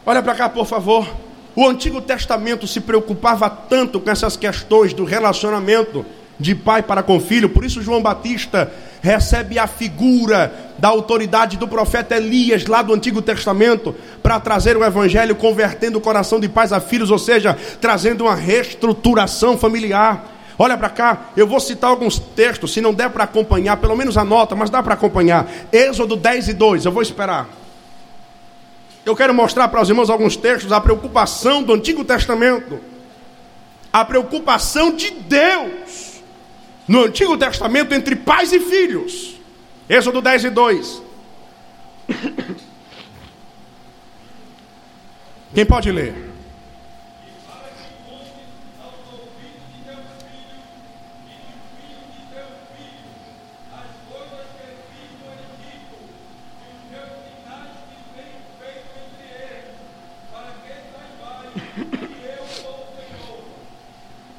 Olha para cá, por favor. O Antigo Testamento se preocupava tanto com essas questões do relacionamento de pai para com filho, por isso João Batista recebe a figura da autoridade do profeta Elias lá do Antigo Testamento para trazer o evangelho convertendo o coração de pais a filhos, ou seja, trazendo uma reestruturação familiar. Olha para cá, eu vou citar alguns textos, se não der para acompanhar, pelo menos anota, mas dá para acompanhar. Êxodo 10 e 2, eu vou esperar. Eu quero mostrar para os irmãos alguns textos, a preocupação do Antigo Testamento, a preocupação de Deus no Antigo Testamento entre pais e filhos. Êxodo 10 e 2. Quem pode ler?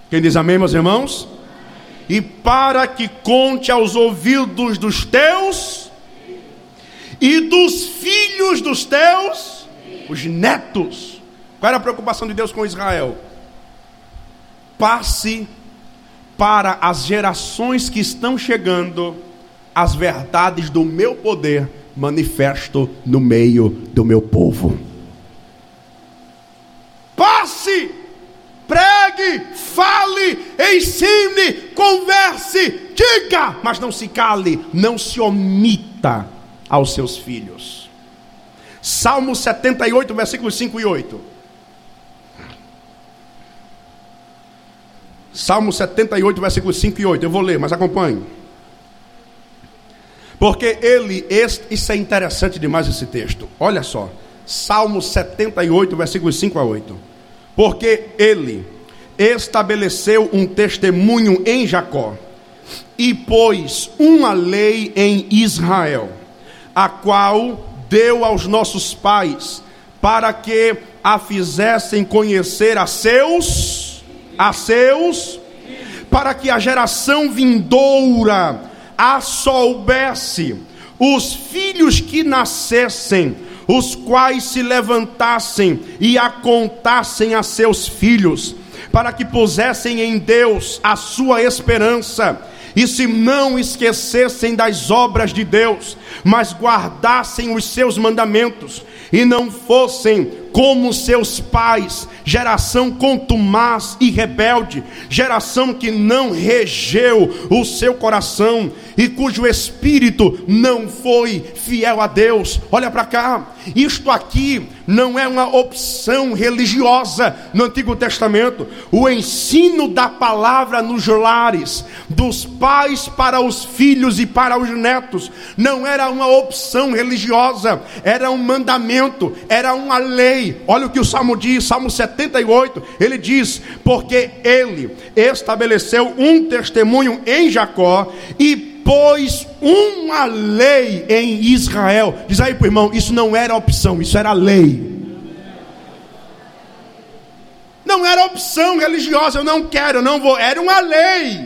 Quem diz amém, meus irmãos? E para que conte aos ouvidos dos teus e dos filhos dos teus, os netos. Qual era a preocupação de Deus com Israel? Passe para as gerações que estão chegando as verdades do meu poder manifesto no meio do meu povo. Passe pregue, fale, ensine, converse, diga, mas não se cale, não se omita aos seus filhos. Salmo 78, versículos 5 e 8. Salmo 78, versículos 5 e 8. Eu vou ler, mas acompanhe. Porque ele, este, isso é interessante demais esse texto. Olha só. Salmo 78, versículos 5 a 8 porque ele estabeleceu um testemunho em Jacó. E pôs uma lei em Israel, a qual deu aos nossos pais para que a fizessem conhecer a seus a seus para que a geração vindoura a soubesse os filhos que nascessem os quais se levantassem e a contassem a seus filhos, para que pusessem em Deus a sua esperança, e se não esquecessem das obras de Deus, mas guardassem os seus mandamentos, e não fossem como seus pais, geração contumaz e rebelde, geração que não regeu o seu coração e cujo espírito não foi fiel a Deus. Olha para cá, isto aqui não é uma opção religiosa no Antigo Testamento. O ensino da palavra nos lares, dos pais para os filhos e para os netos, não era uma opção religiosa, era um mandamento, era uma lei Olha o que o Salmo diz, Salmo 78, ele diz: Porque ele estabeleceu um testemunho em Jacó e pôs uma lei em Israel. Diz aí para o irmão: Isso não era opção, isso era lei. Não era opção religiosa, eu não quero, eu não vou. Era uma lei.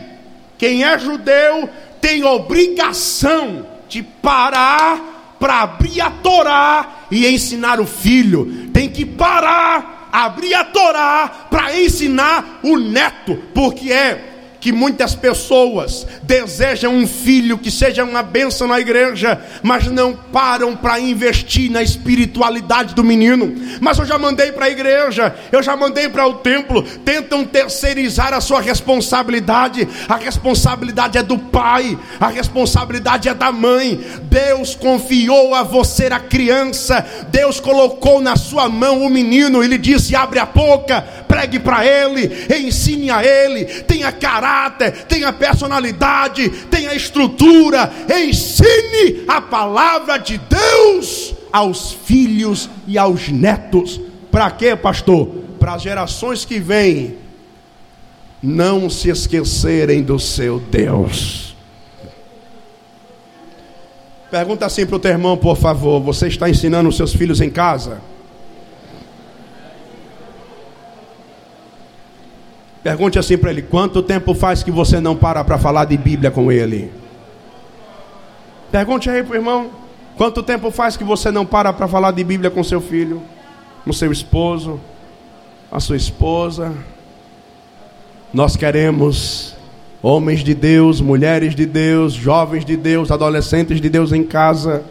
Quem é judeu tem obrigação de parar para abrir a Torá e ensinar o filho. Tem que parar, abrir a Torá para ensinar o neto, porque é que muitas pessoas desejam um filho que seja uma bênção na igreja, mas não param para investir na espiritualidade do menino. Mas eu já mandei para a igreja, eu já mandei para o templo, tentam terceirizar a sua responsabilidade. A responsabilidade é do pai, a responsabilidade é da mãe. Deus confiou a você a criança, Deus colocou na sua mão o menino, ele disse: abre a boca, pregue para ele, ensine a ele, tenha caráter caráter, tenha personalidade, tenha estrutura. Ensine a palavra de Deus aos filhos e aos netos. Para quê, pastor? Para as gerações que vêm não se esquecerem do seu Deus. Pergunta assim para o teu irmão, por favor: você está ensinando os seus filhos em casa? Pergunte assim para ele: quanto tempo faz que você não para para falar de Bíblia com ele? Pergunte aí para o irmão: quanto tempo faz que você não para para falar de Bíblia com seu filho, com seu esposo, a sua esposa? Nós queremos homens de Deus, mulheres de Deus, jovens de Deus, adolescentes de Deus em casa,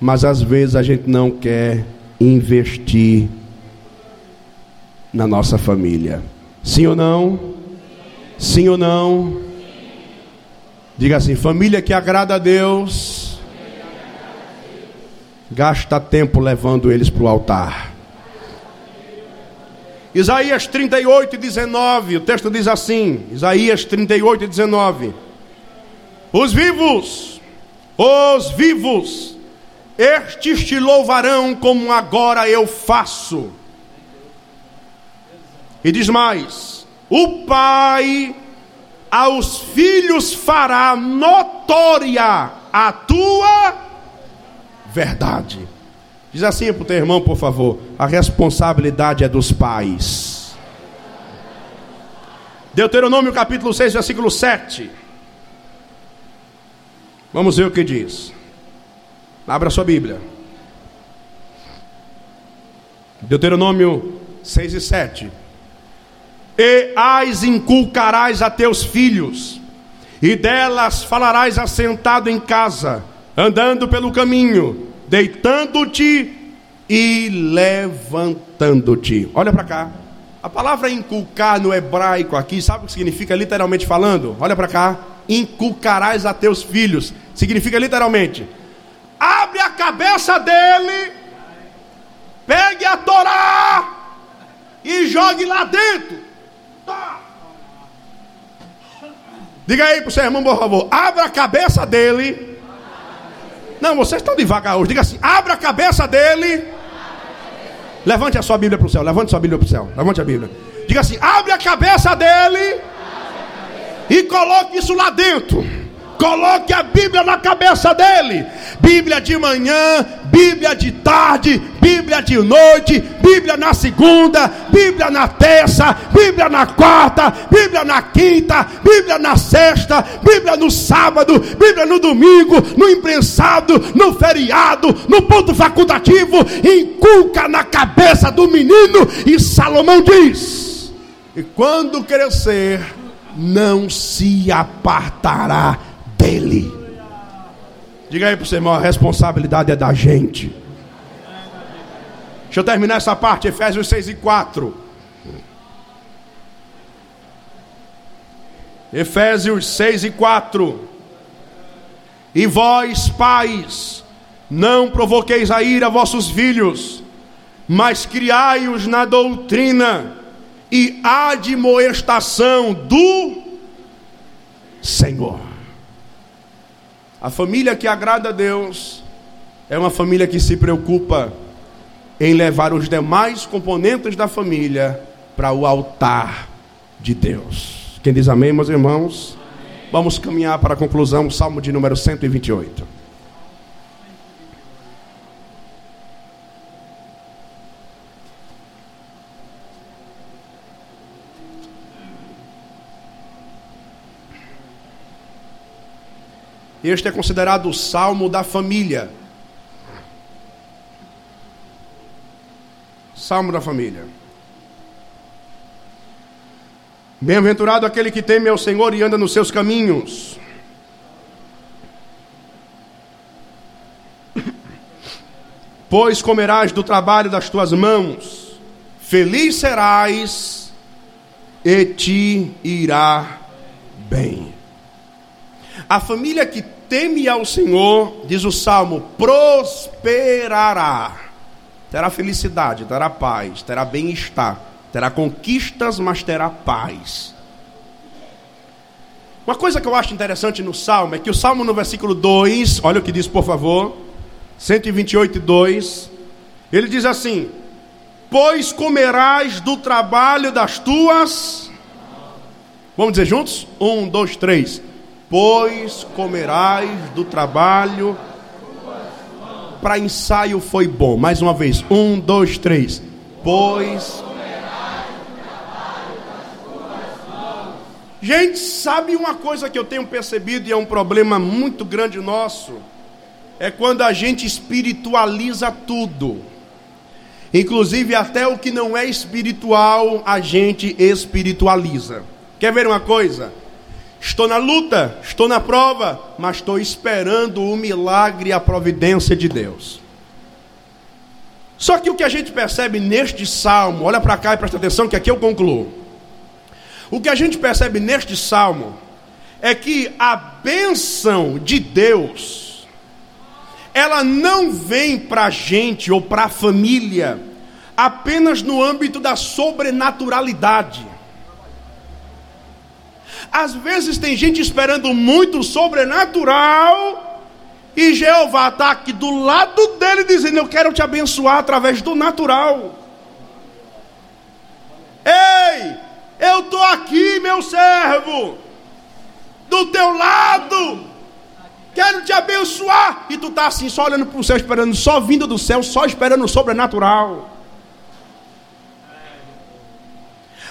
mas às vezes a gente não quer investir na nossa família. Sim ou não? Sim ou não? Diga assim: família que agrada a Deus, gasta tempo levando eles para o altar. Isaías 38, 19, o texto diz assim: Isaías 38, 19: Os vivos, os vivos, estes te louvarão como agora eu faço e diz mais: o pai aos filhos fará notória a tua verdade. Diz assim para o teu irmão, por favor: a responsabilidade é dos pais. Deuteronômio capítulo 6, versículo 7. Vamos ver o que diz. Abra sua Bíblia. Deuteronômio 6 e 7 e as inculcarás a teus filhos, e delas falarás assentado em casa, andando pelo caminho, deitando-te e levantando-te. Olha para cá. A palavra inculcar no hebraico aqui, sabe o que significa literalmente falando? Olha para cá. Inculcarás a teus filhos. Significa literalmente: abre a cabeça dele, pegue a Torá e jogue lá dentro. Diga aí para o seu irmão, por favor. Abra a cabeça dele. Não, vocês estão devagar hoje. Diga assim: abra a cabeça dele. Levante a sua Bíblia para o céu. Levante a sua Bíblia para o céu. Levante a Bíblia. Diga assim: abre a cabeça dele. E coloque isso lá dentro. Coloque a Bíblia na cabeça dele. Bíblia de manhã, Bíblia de tarde, Bíblia de noite, Bíblia na segunda, Bíblia na terça, Bíblia na quarta, Bíblia na quinta, Bíblia na sexta, Bíblia no sábado, Bíblia no domingo, no imprensado, no feriado, no ponto facultativo, inculca na cabeça do menino, e Salomão diz: E quando crescer, não se apartará dele. Diga aí para o irmão: a responsabilidade é da gente. Deixa eu terminar essa parte, Efésios 6 e 4. Efésios 6 e 4. E vós, pais, não provoqueis a ira vossos filhos, mas criai-os na doutrina e admoestação do Senhor. A família que agrada a Deus é uma família que se preocupa em levar os demais componentes da família para o altar de Deus. Quem diz amém, meus irmãos? Amém. Vamos caminhar para a conclusão, Salmo de número 128. Este é considerado o salmo da família. Salmo da família. Bem-aventurado aquele que teme ao Senhor e anda nos seus caminhos. Pois comerás do trabalho das tuas mãos, feliz serás e te irá bem. A família que teme ao Senhor, diz o salmo, prosperará, terá felicidade, terá paz, terá bem-estar terá conquistas, mas terá paz. Uma coisa que eu acho interessante no Salmo é que o Salmo no versículo 2, olha o que diz, por favor, 128, 2, ele diz assim: Pois comerás do trabalho das tuas. Vamos dizer juntos? Um, dois, três. Pois comerás do trabalho. Para ensaio foi bom. Mais uma vez. Um, dois, três. Pois Gente, sabe uma coisa que eu tenho percebido e é um problema muito grande nosso? É quando a gente espiritualiza tudo. Inclusive até o que não é espiritual, a gente espiritualiza. Quer ver uma coisa? Estou na luta, estou na prova, mas estou esperando o milagre e a providência de Deus. Só que o que a gente percebe neste salmo, olha para cá e presta atenção que aqui eu concluo. O que a gente percebe neste salmo é que a bênção de Deus, ela não vem para a gente ou para a família apenas no âmbito da sobrenaturalidade. Às vezes tem gente esperando muito sobrenatural e Jeová está aqui do lado dele dizendo: Eu quero te abençoar através do natural. Ei, eu estou aqui, meu servo, do teu lado, quero te abençoar. E tu está assim, só olhando para o céu, esperando, só vindo do céu, só esperando o sobrenatural.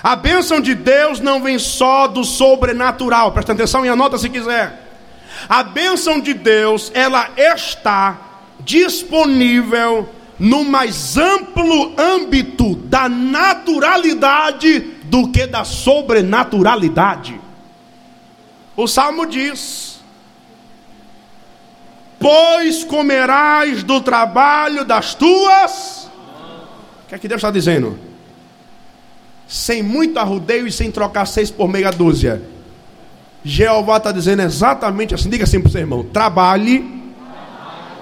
A bênção de Deus não vem só do sobrenatural, presta atenção e anota se quiser. A bênção de Deus, ela está disponível no mais amplo âmbito da naturalidade do que da sobrenaturalidade. O salmo diz: Pois comerás do trabalho das tuas. O que é que Deus está dizendo? Sem muito arrudeio e sem trocar seis por meia dúzia. Jeová está dizendo exatamente assim. Diga assim para o seu irmão: Trabalhe,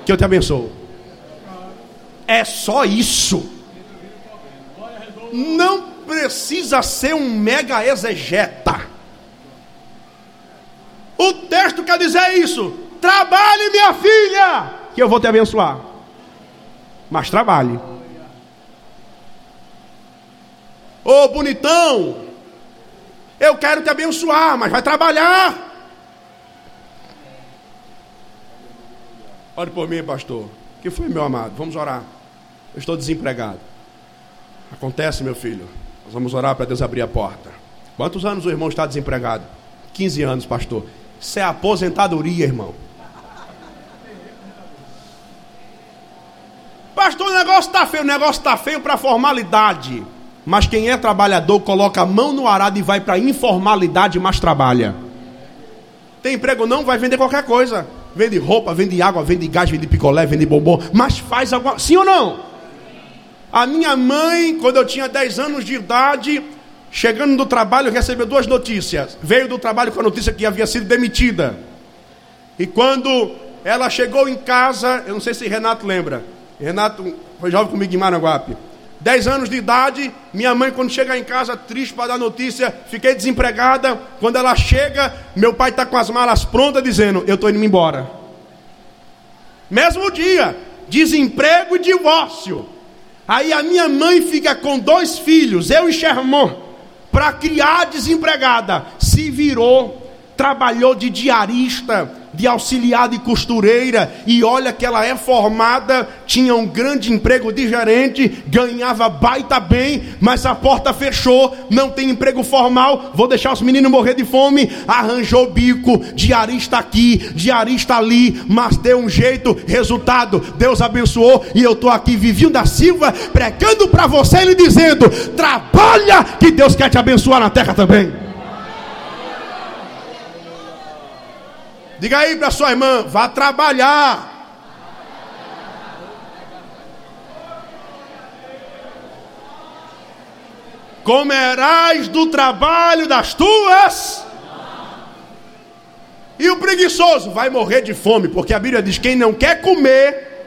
que eu te abençoo. É só isso. Não precisa ser um mega exegeta. O texto quer dizer isso. Trabalhe, minha filha, que eu vou te abençoar. Mas trabalhe. Ô oh, bonitão, eu quero te abençoar, mas vai trabalhar. Ore por mim, pastor. que foi, meu amado? Vamos orar. Eu estou desempregado. Acontece, meu filho. Nós vamos orar para Deus abrir a porta. Quantos anos o irmão está desempregado? 15 anos, pastor. Isso é aposentadoria, irmão. Pastor, o negócio está feio. O negócio está feio para formalidade. Mas quem é trabalhador coloca a mão no arado e vai para informalidade, mas trabalha. Tem emprego não, vai vender qualquer coisa. Vende roupa, vende água, vende gás, vende picolé, vende bombom. Mas faz alguma. Sim ou não? A minha mãe, quando eu tinha 10 anos de idade, chegando do trabalho, recebeu duas notícias. Veio do trabalho com a notícia que havia sido demitida. E quando ela chegou em casa, eu não sei se Renato lembra. Renato foi jovem comigo em Maraguape. 10 anos de idade, minha mãe, quando chega em casa, triste para dar notícia, fiquei desempregada. Quando ela chega, meu pai está com as malas prontas, dizendo: Eu estou indo embora. Mesmo dia, desemprego e divórcio. Aí a minha mãe fica com dois filhos, eu e Xermon, para criar desempregada. Se virou, trabalhou de diarista, de auxiliar de costureira, e olha que ela é formada, tinha um grande emprego de gerente, ganhava baita bem, mas a porta fechou, não tem emprego formal, vou deixar os meninos morrer de fome, arranjou bico, diarista aqui, diarista ali, mas deu um jeito, resultado, Deus abençoou, e eu estou aqui, Vivinho da Silva, pregando para você, ele dizendo: trabalha, que Deus quer te abençoar na terra também. Diga aí para sua irmã, vá trabalhar. Comerás do trabalho das tuas. E o preguiçoso vai morrer de fome, porque a Bíblia diz: quem não quer comer,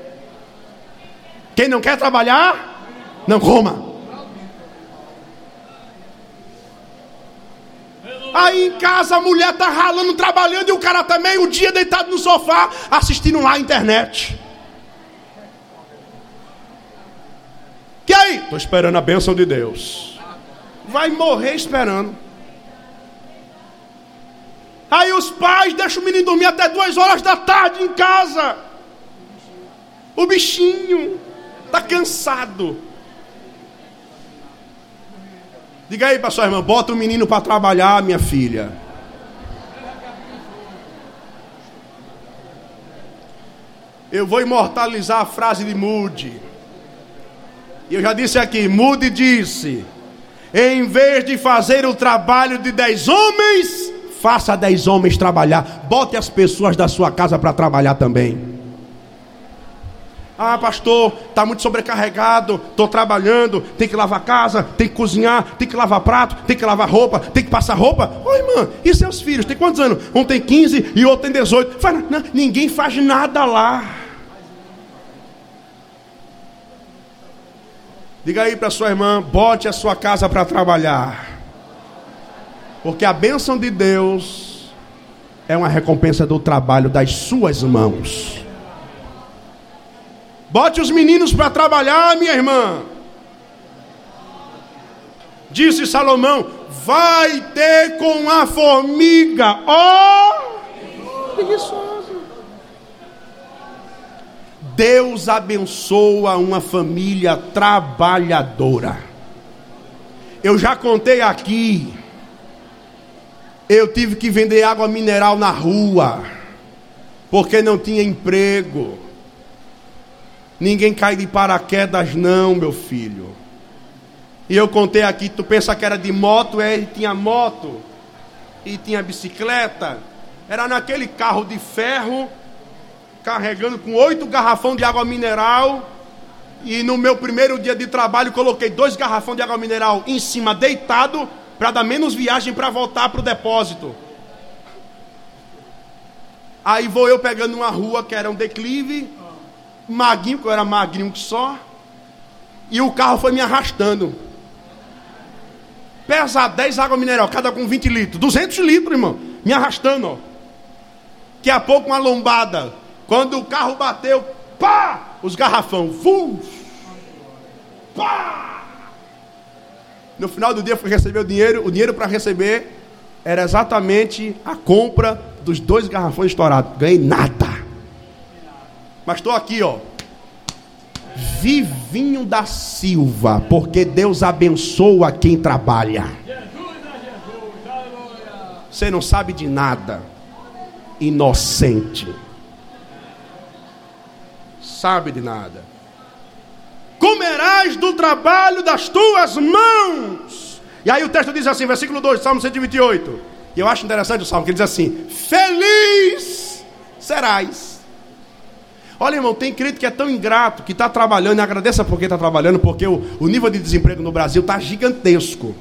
quem não quer trabalhar, não coma. Aí em casa a mulher tá ralando, trabalhando e o cara também, o dia deitado no sofá, assistindo lá a internet. Que aí? Estou esperando a bênção de Deus. Vai morrer esperando. Aí os pais deixam o menino dormir até duas horas da tarde em casa. O bichinho está cansado. Diga aí para sua irmã, bota o menino para trabalhar, minha filha. Eu vou imortalizar a frase de Moody. E eu já disse aqui, Moody disse: em vez de fazer o trabalho de dez homens, faça dez homens trabalhar. Bote as pessoas da sua casa para trabalhar também. Ah, pastor, está muito sobrecarregado, estou trabalhando, tem que lavar casa, tem que cozinhar, tem que lavar prato, tem que lavar roupa, tem que passar roupa. Oi, irmã, e seus filhos? Tem quantos anos? Um tem 15 e outro tem 18. Fala, não, ninguém faz nada lá. Diga aí para sua irmã, bote a sua casa para trabalhar. Porque a bênção de Deus é uma recompensa do trabalho das suas mãos. Bote os meninos para trabalhar, minha irmã. Disse Salomão: Vai ter com a formiga, ó oh, preguiçoso. Deus abençoa uma família trabalhadora. Eu já contei aqui. Eu tive que vender água mineral na rua, porque não tinha emprego. Ninguém cai de paraquedas, não, meu filho. E eu contei aqui, tu pensa que era de moto, é, ele tinha moto e tinha bicicleta. Era naquele carro de ferro, carregando com oito garrafão de água mineral. E no meu primeiro dia de trabalho, coloquei dois garrafões de água mineral em cima, deitado, para dar menos viagem para voltar para o depósito. Aí vou eu pegando uma rua que era um declive, magrinho, porque eu era magrinho que só. E o carro foi me arrastando. Pesa 10 água mineral, cada com 20 litros. 200 litros, irmão. Me arrastando, ó. Daqui a pouco uma lombada. Quando o carro bateu, pá! Os garrafão. Fum! Pá! No final do dia eu fui receber o dinheiro. O dinheiro para receber era exatamente a compra dos dois garrafões estourados. Ganhei nada. Mas estou aqui, ó. Vivinho da Silva, porque Deus abençoa quem trabalha. Você não sabe de nada, inocente. Sabe de nada. Comerás do trabalho das tuas mãos. E aí o texto diz assim, versículo 2, Salmo 128. E eu acho interessante o salmo, que diz assim: Feliz serás Olha, irmão, tem crente que é tão ingrato, que está trabalhando, e agradeça porque está trabalhando, porque o, o nível de desemprego no Brasil está gigantesco.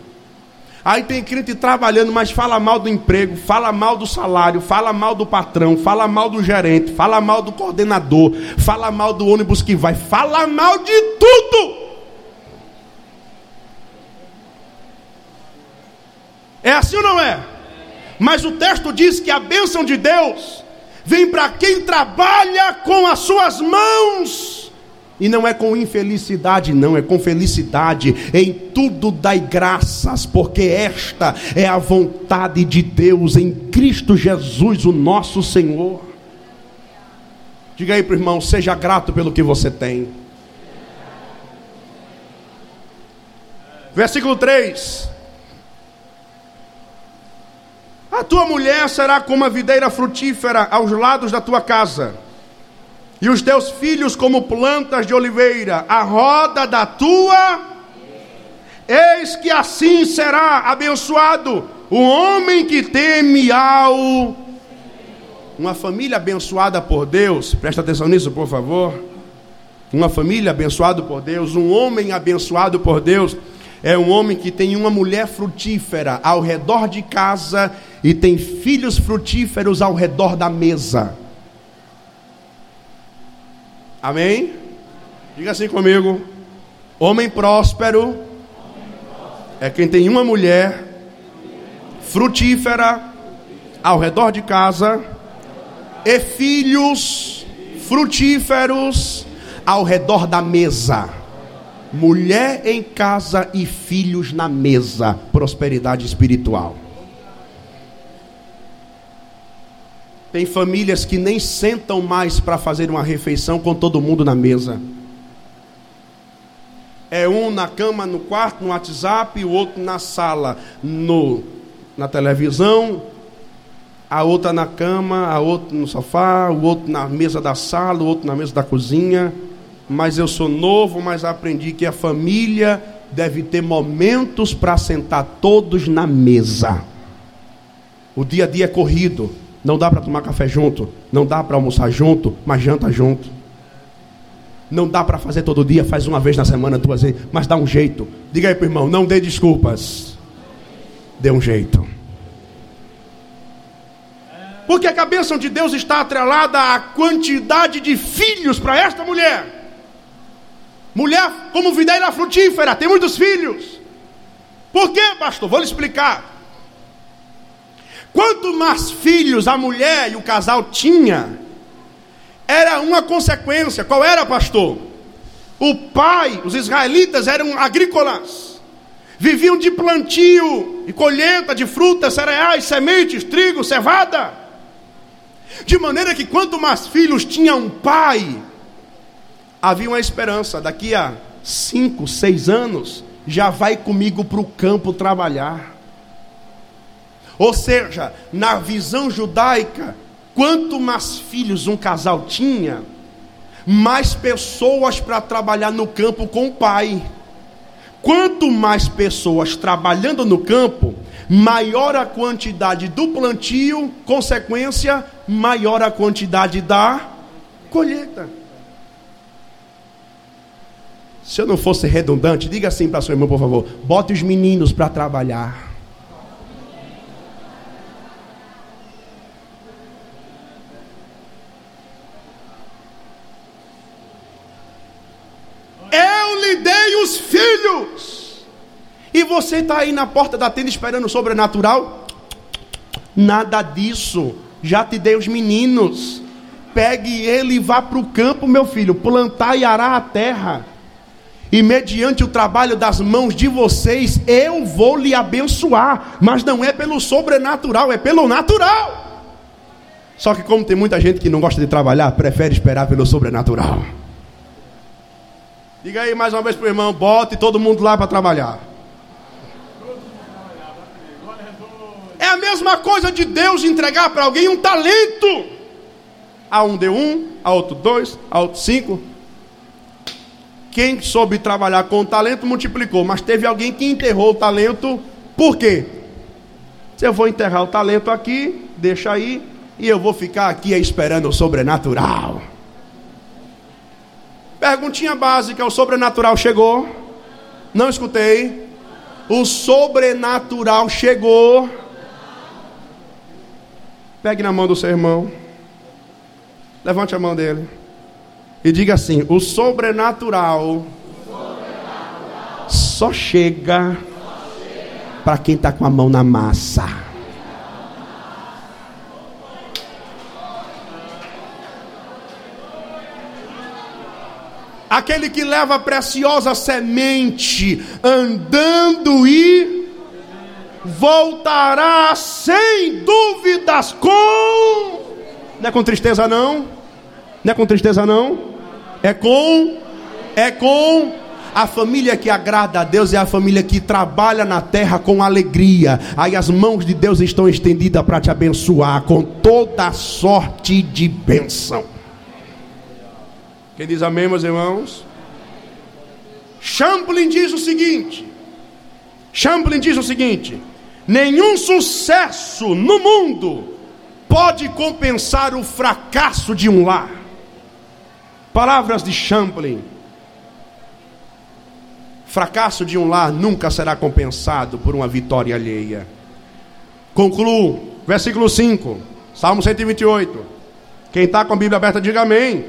Aí tem crente trabalhando, mas fala mal do emprego, fala mal do salário, fala mal do patrão, fala mal do gerente, fala mal do coordenador, fala mal do ônibus que vai, fala mal de tudo. É assim ou não é? Mas o texto diz que a bênção de Deus vem para quem trabalha com as suas mãos. E não é com infelicidade, não, é com felicidade. Em tudo dai graças, porque esta é a vontade de Deus em Cristo Jesus, o nosso Senhor. Diga aí para o irmão: seja grato pelo que você tem. Versículo 3: A tua mulher será como a videira frutífera aos lados da tua casa, e os teus filhos como plantas de oliveira, a roda da tua. Eis que assim será abençoado o homem que teme ao uma família abençoada por Deus, presta atenção nisso, por favor. Uma família abençoada por Deus, um homem abençoado por Deus, é um homem que tem uma mulher frutífera ao redor de casa e tem filhos frutíferos ao redor da mesa. Amém? Diga assim comigo: homem próspero é quem tem uma mulher frutífera ao redor de casa e filhos frutíferos ao redor da mesa. Mulher em casa e filhos na mesa. Prosperidade espiritual. Tem famílias que nem sentam mais para fazer uma refeição com todo mundo na mesa. É um na cama, no quarto, no WhatsApp, o outro na sala, no, na televisão, a outra na cama, a outra no sofá, o outro na mesa da sala, o outro na mesa da cozinha. Mas eu sou novo, mas aprendi que a família deve ter momentos para sentar todos na mesa. O dia a dia é corrido, não dá para tomar café junto, não dá para almoçar junto, mas janta junto. Não dá para fazer todo dia, faz uma vez na semana, duas vezes, mas dá um jeito. Diga aí para o irmão, não dê desculpas. Dê um jeito. Porque a bênção de Deus está atrelada à quantidade de filhos para esta mulher. Mulher como videira frutífera, tem muitos filhos. Por quê, pastor? Vou lhe explicar. Quanto mais filhos a mulher e o casal tinha, era uma consequência. Qual era, pastor? O pai, os israelitas eram agrícolas. Viviam de plantio e colheita de frutas, cereais, sementes, trigo, cevada. De maneira que quanto mais filhos tinha um pai, havia uma esperança. Daqui a cinco, seis anos, já vai comigo para o campo trabalhar. Ou seja, na visão judaica, quanto mais filhos um casal tinha, mais pessoas para trabalhar no campo com o pai. Quanto mais pessoas trabalhando no campo, maior a quantidade do plantio, consequência, maior a quantidade da colheita. Se eu não fosse redundante, diga assim para sua irmã, por favor: bote os meninos para trabalhar. Eu lhe dei os filhos. E você está aí na porta da tenda esperando o sobrenatural? Nada disso já te dei os meninos. Pegue ele e vá para o campo, meu filho, plantar e arar a terra. E mediante o trabalho das mãos de vocês, eu vou lhe abençoar. Mas não é pelo sobrenatural, é pelo natural. Só que, como tem muita gente que não gosta de trabalhar, prefere esperar pelo sobrenatural. Diga aí mais uma vez para o irmão: bote todo mundo lá para trabalhar. É a mesma coisa de Deus entregar para alguém um talento. A um deu um, a outro dois, a outro cinco. Quem soube trabalhar com o talento multiplicou, mas teve alguém que enterrou o talento. Por quê? Se eu vou enterrar o talento aqui, deixa aí, e eu vou ficar aqui esperando o sobrenatural. Perguntinha básica: o sobrenatural chegou? Não escutei. O sobrenatural chegou. Pegue na mão do seu irmão. Levante a mão dele. E diga assim: o sobrenatural, sobrenatural. só chega, chega. para quem está com a mão na massa. Aquele que leva a preciosa semente andando e voltará sem dúvidas com. Não é com tristeza, não. Não é com tristeza, não? É com. É com. A família que agrada a Deus é a família que trabalha na terra com alegria. Aí as mãos de Deus estão estendidas para te abençoar com toda sorte de bênção. Quem diz amém, meus irmãos? Champlin diz o seguinte: Champlin diz o seguinte: nenhum sucesso no mundo pode compensar o fracasso de um lar. Palavras de Champlin. Fracasso de um lar nunca será compensado por uma vitória alheia. Concluo, versículo 5, Salmo 128. Quem está com a Bíblia aberta, diga amém.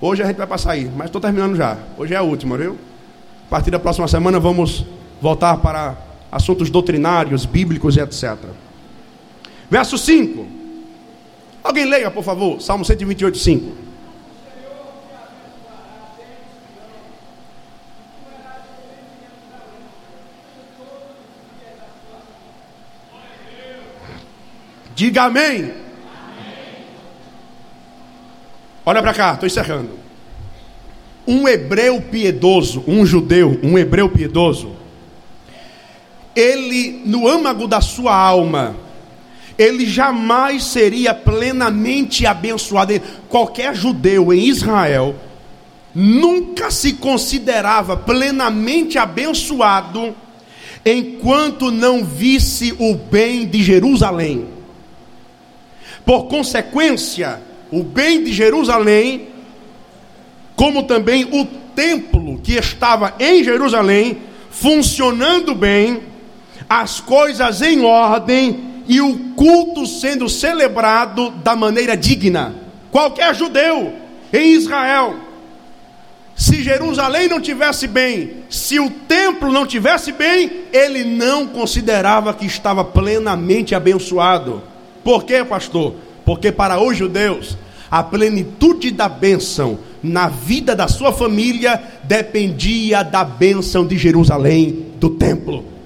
Hoje a gente vai passar aí, mas estou terminando já. Hoje é a última, viu? A partir da próxima semana vamos voltar para assuntos doutrinários, bíblicos e etc. Verso 5. Alguém leia, por favor, Salmo 128, 5. Diga amém. Olha para cá, estou encerrando um hebreu piedoso, um judeu, um hebreu piedoso, ele, no âmago da sua alma, ele jamais seria plenamente abençoado. Qualquer judeu em Israel nunca se considerava plenamente abençoado enquanto não visse o bem de Jerusalém. Por consequência, o bem de Jerusalém como também o templo que estava em Jerusalém, funcionando bem, as coisas em ordem e o culto sendo celebrado da maneira digna. Qualquer judeu em Israel, se Jerusalém não tivesse bem, se o templo não tivesse bem, ele não considerava que estava plenamente abençoado. Por quê, pastor? Porque para os judeus, a plenitude da bênção na vida da sua família dependia da bênção de Jerusalém, do templo.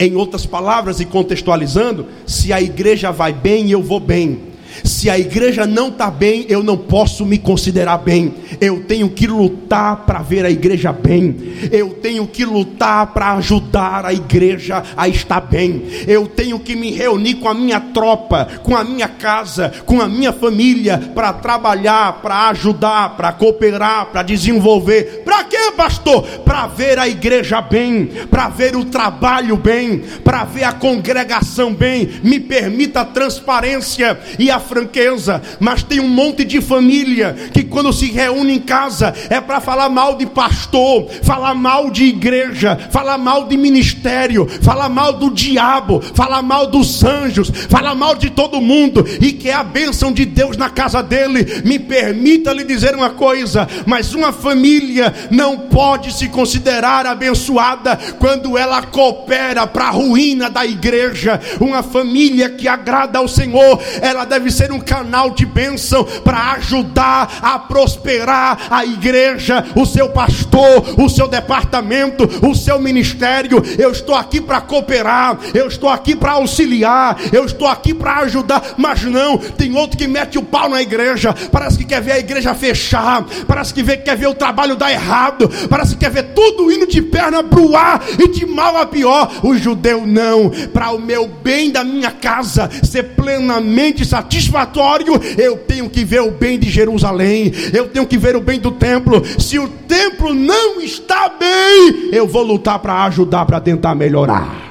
Em outras palavras, e contextualizando, se a igreja vai bem, eu vou bem. Se a igreja não está bem, eu não posso me considerar bem. Eu tenho que lutar para ver a igreja bem. Eu tenho que lutar para ajudar a igreja a estar bem. Eu tenho que me reunir com a minha tropa, com a minha casa, com a minha família para trabalhar, para ajudar, para cooperar, para desenvolver. Para quê, pastor? Para ver a igreja bem, para ver o trabalho bem, para ver a congregação bem. Me permita a transparência e a franqueza, mas tem um monte de família que quando se reúne em casa é para falar mal de pastor, falar mal de igreja, falar mal de ministério, falar mal do diabo, falar mal dos anjos, falar mal de todo mundo e que é a bênção de Deus na casa dele. Me permita lhe dizer uma coisa, mas uma família não pode se considerar abençoada quando ela coopera para a ruína da igreja. Uma família que agrada ao Senhor, ela deve ser um canal de bênção para ajudar a prosperar a igreja, o seu pastor, o seu departamento, o seu ministério. Eu estou aqui para cooperar, eu estou aqui para auxiliar, eu estou aqui para ajudar, mas não, tem outro que mete o pau na igreja, parece que quer ver a igreja fechar, parece que quer ver o trabalho dar errado, parece que quer ver tudo indo de perna pro ar e de mal a pior. O judeu não, para o meu bem da minha casa ser plenamente satisfatório, eu tenho que ver o bem de Jerusalém, eu tenho que ver o bem do templo. Se o templo não está bem, eu vou lutar para ajudar, para tentar melhorar.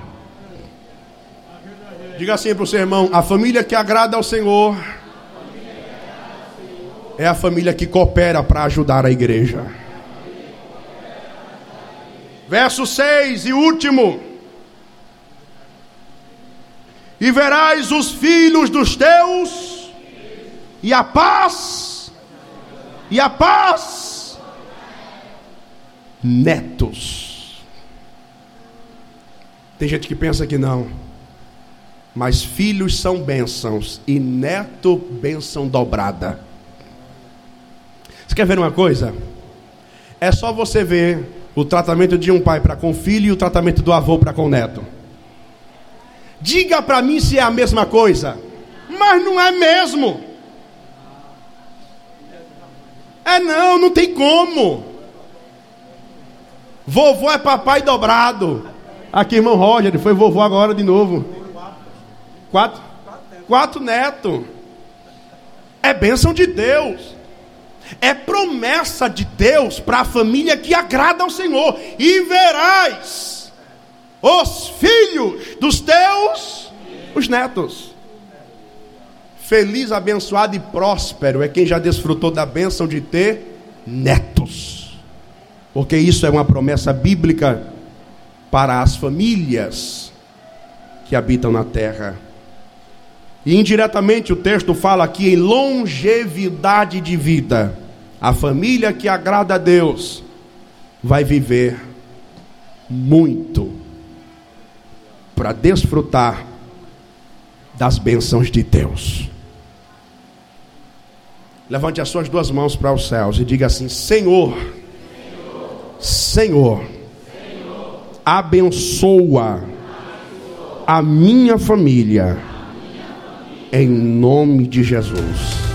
Diga assim para o seu irmão: a família que agrada ao Senhor é a família que coopera para ajudar a igreja. Verso 6 e último. E verás os filhos dos teus, e a paz, e a paz, netos. Tem gente que pensa que não, mas filhos são bênçãos, e neto, bênção dobrada. Você quer ver uma coisa? É só você ver o tratamento de um pai para com o filho e o tratamento do avô para com o neto. Diga para mim se é a mesma coisa, mas não é mesmo. É não, não tem como. Vovô é papai dobrado. Aqui, irmão Roger, foi vovô agora de novo. Quatro? Quatro netos. É bênção de Deus. É promessa de Deus para a família que agrada ao Senhor. E verás os filhos dos teus, os netos. Feliz, abençoado e próspero é quem já desfrutou da bênção de ter netos. Porque isso é uma promessa bíblica para as famílias que habitam na terra. E indiretamente o texto fala aqui em longevidade de vida. A família que agrada a Deus vai viver muito para desfrutar das bênçãos de Deus. Levante as suas duas mãos para os céus e diga assim: Senhor, Senhor, Senhor abençoa a minha família, em nome de Jesus.